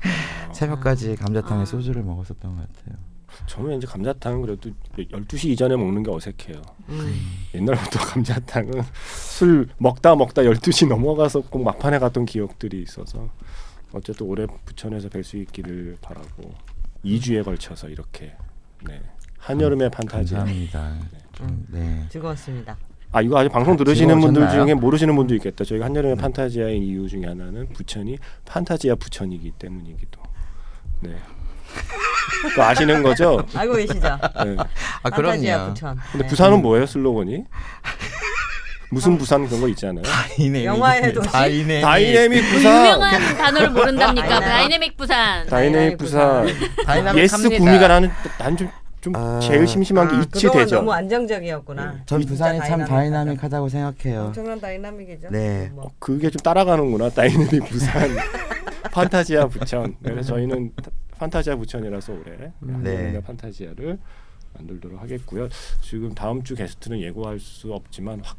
새벽까지 감자탕에 아. 소주를 먹었었던 것 같아요. 저는 이제 감자탕은 그래도 12시 이전에 먹는 게 어색해요. 음. 옛날부터 감자탕은 술 먹다 먹다 12시 넘어가서 꼭 막판에 갔던 기억들이 있어서 어쨌든 올해 부천에서 뵐 수 있기를 바라고 2주에 걸쳐서 이렇게 네. 한여름의 판타지야. 감사합니다. 좀, 네. 즐거웠습니다. 아 이거 아직 방송 아, 들으시는 분들 즐거우셨나요? 중에 모르시는 분도 있겠다. 저희가 한여름의 네. 판타지아인 이유 중에 하나는 부천이 판타지아 부천이기 때문이기도. 네. 그거 아시는 거죠? 알고 계시죠? 네. 아 판타지아 그럼요. 부천. 근데 네. 부산은 뭐예요 슬로건이? 무슨 부산 그런 거 있잖아요. 다이내믹 영화의 도시? 다이내믹 다이내믹 그 부산. 유명한 단어를 모른답니까? 다이내믹 부산. 다이내믹 부산. dynamic yes. 구미가 나는 난좀 좀 아. 제일 심심한 게 아, 이치 그동안 대죠. 너무 안정적이었구나. 전 진짜 부산이 참. 다이나믹하다고 생각해요. 엄청난 dynamic이죠. 네. 뭐. 그게 좀 따라가는구나. 다이내믹 부산. 판타지아 부천. 그래서 저희는 타- 판타지아 부천이라서 올해 네. 네. 판타지아를 만들도록 하겠고요. 지금 다음 주 게스트는 예고할 수 없지만 확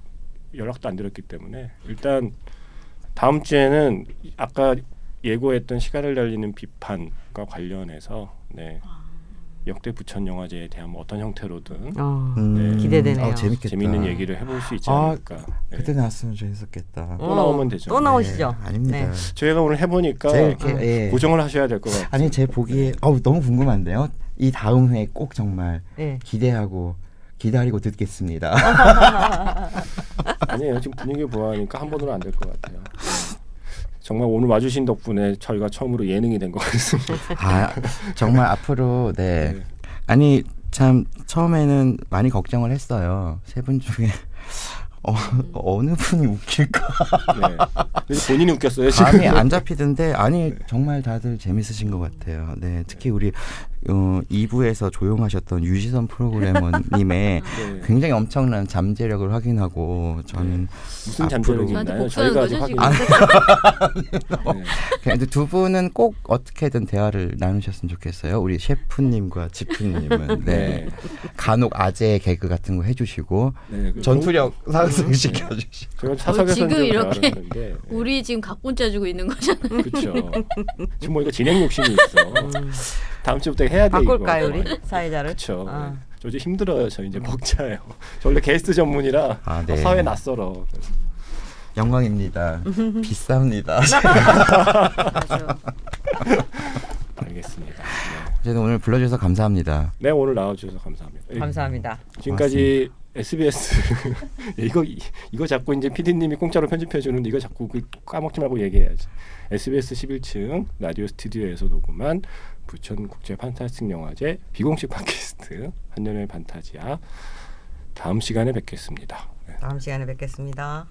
연락도 안 드렸기 때문에 일단 다음 주에는 아까 예고했던 시간을 달리는 비판과 관련해서 네. 역대 부천 영화제에 대한 뭐 어떤 형태로든 어. 음, 기대되네요. 어, 재밌겠다. 재밌는 얘기를 해볼 수 있지 아, 않을까. 네. 그때 나왔으면 재밌었겠다. 또 나오면 되죠. 또 나오시죠. 네, 아닙니다. 네. 저희가 오늘 해보니까 제 이렇게 예. 고정을 하셔야 될 것 같아요. 아니 제 보기에 어우 너무 궁금한데요. 이 다음 회꼭 정말 네. 기대하고 기다리고 듣겠습니다. 아니에요. 지금 분위기 보아하니까 한 번으로 안 될 것 같아요. 정말 오늘 와주신 덕분에 저희가 처음으로 예능이 된 것 같습니다. 아 정말 앞으로 네. 네. 아니 참 처음에는 많이 걱정을 했어요. 세 분 중에 어, 어느 분이 웃길까 네. 본인이 웃겼어요 지금. 감이 안 잡히던데 아니 정말 다들 재밌으신 것 같아요. 네 특히 우리 어, 2부에서 조용하셨던 유지선 프로그래머님의 네. 굉장히 엄청난 잠재력을 확인하고 저는 무슨 저한테 있나요? 복수하는 저희가 아직 확인. 네. 근데 두 분은 꼭 어떻게든 대화를 나누셨으면 좋겠어요. 우리 셰프님과 지프님은 네. 네. 간혹 아재 개그 같은 거 해주시고 네. 그 전투력 상승 시켜주시고 제가 사석에서 지금 이렇게 네. 우리 지금 각본 짜 주고 있는 거잖아요. 그렇죠. 지금 뭐 이거 진행 욕심이 있어. 다음 주부터 해야 돼 바꿀까요 이거. 우리 사회자를? 그렇죠. 아. 저 이제 힘들어요. 저 이제 벅차요. 저 원래 게스트 전문이라 아, 네. 사회 낯설어. 영광입니다. 비쌉니다. 알겠습니다. 네. 오늘 불러주셔서 감사합니다. 네 오늘 나와주셔서 감사합니다. 예. 감사합니다. 지금까지 SBS 이거 이거 자꾸 이제 PD님이 공짜로 편집해 주는데 이거 자꾸 그 까먹지 말고 얘기해야지. SBS 11층 라디오 스튜디오에서 녹음한 부천 국제 판타스틱 영화제 비공식 팟캐스트 한년의 판타지아 다음 시간에 뵙겠습니다. 네. 다음 시간에 뵙겠습니다.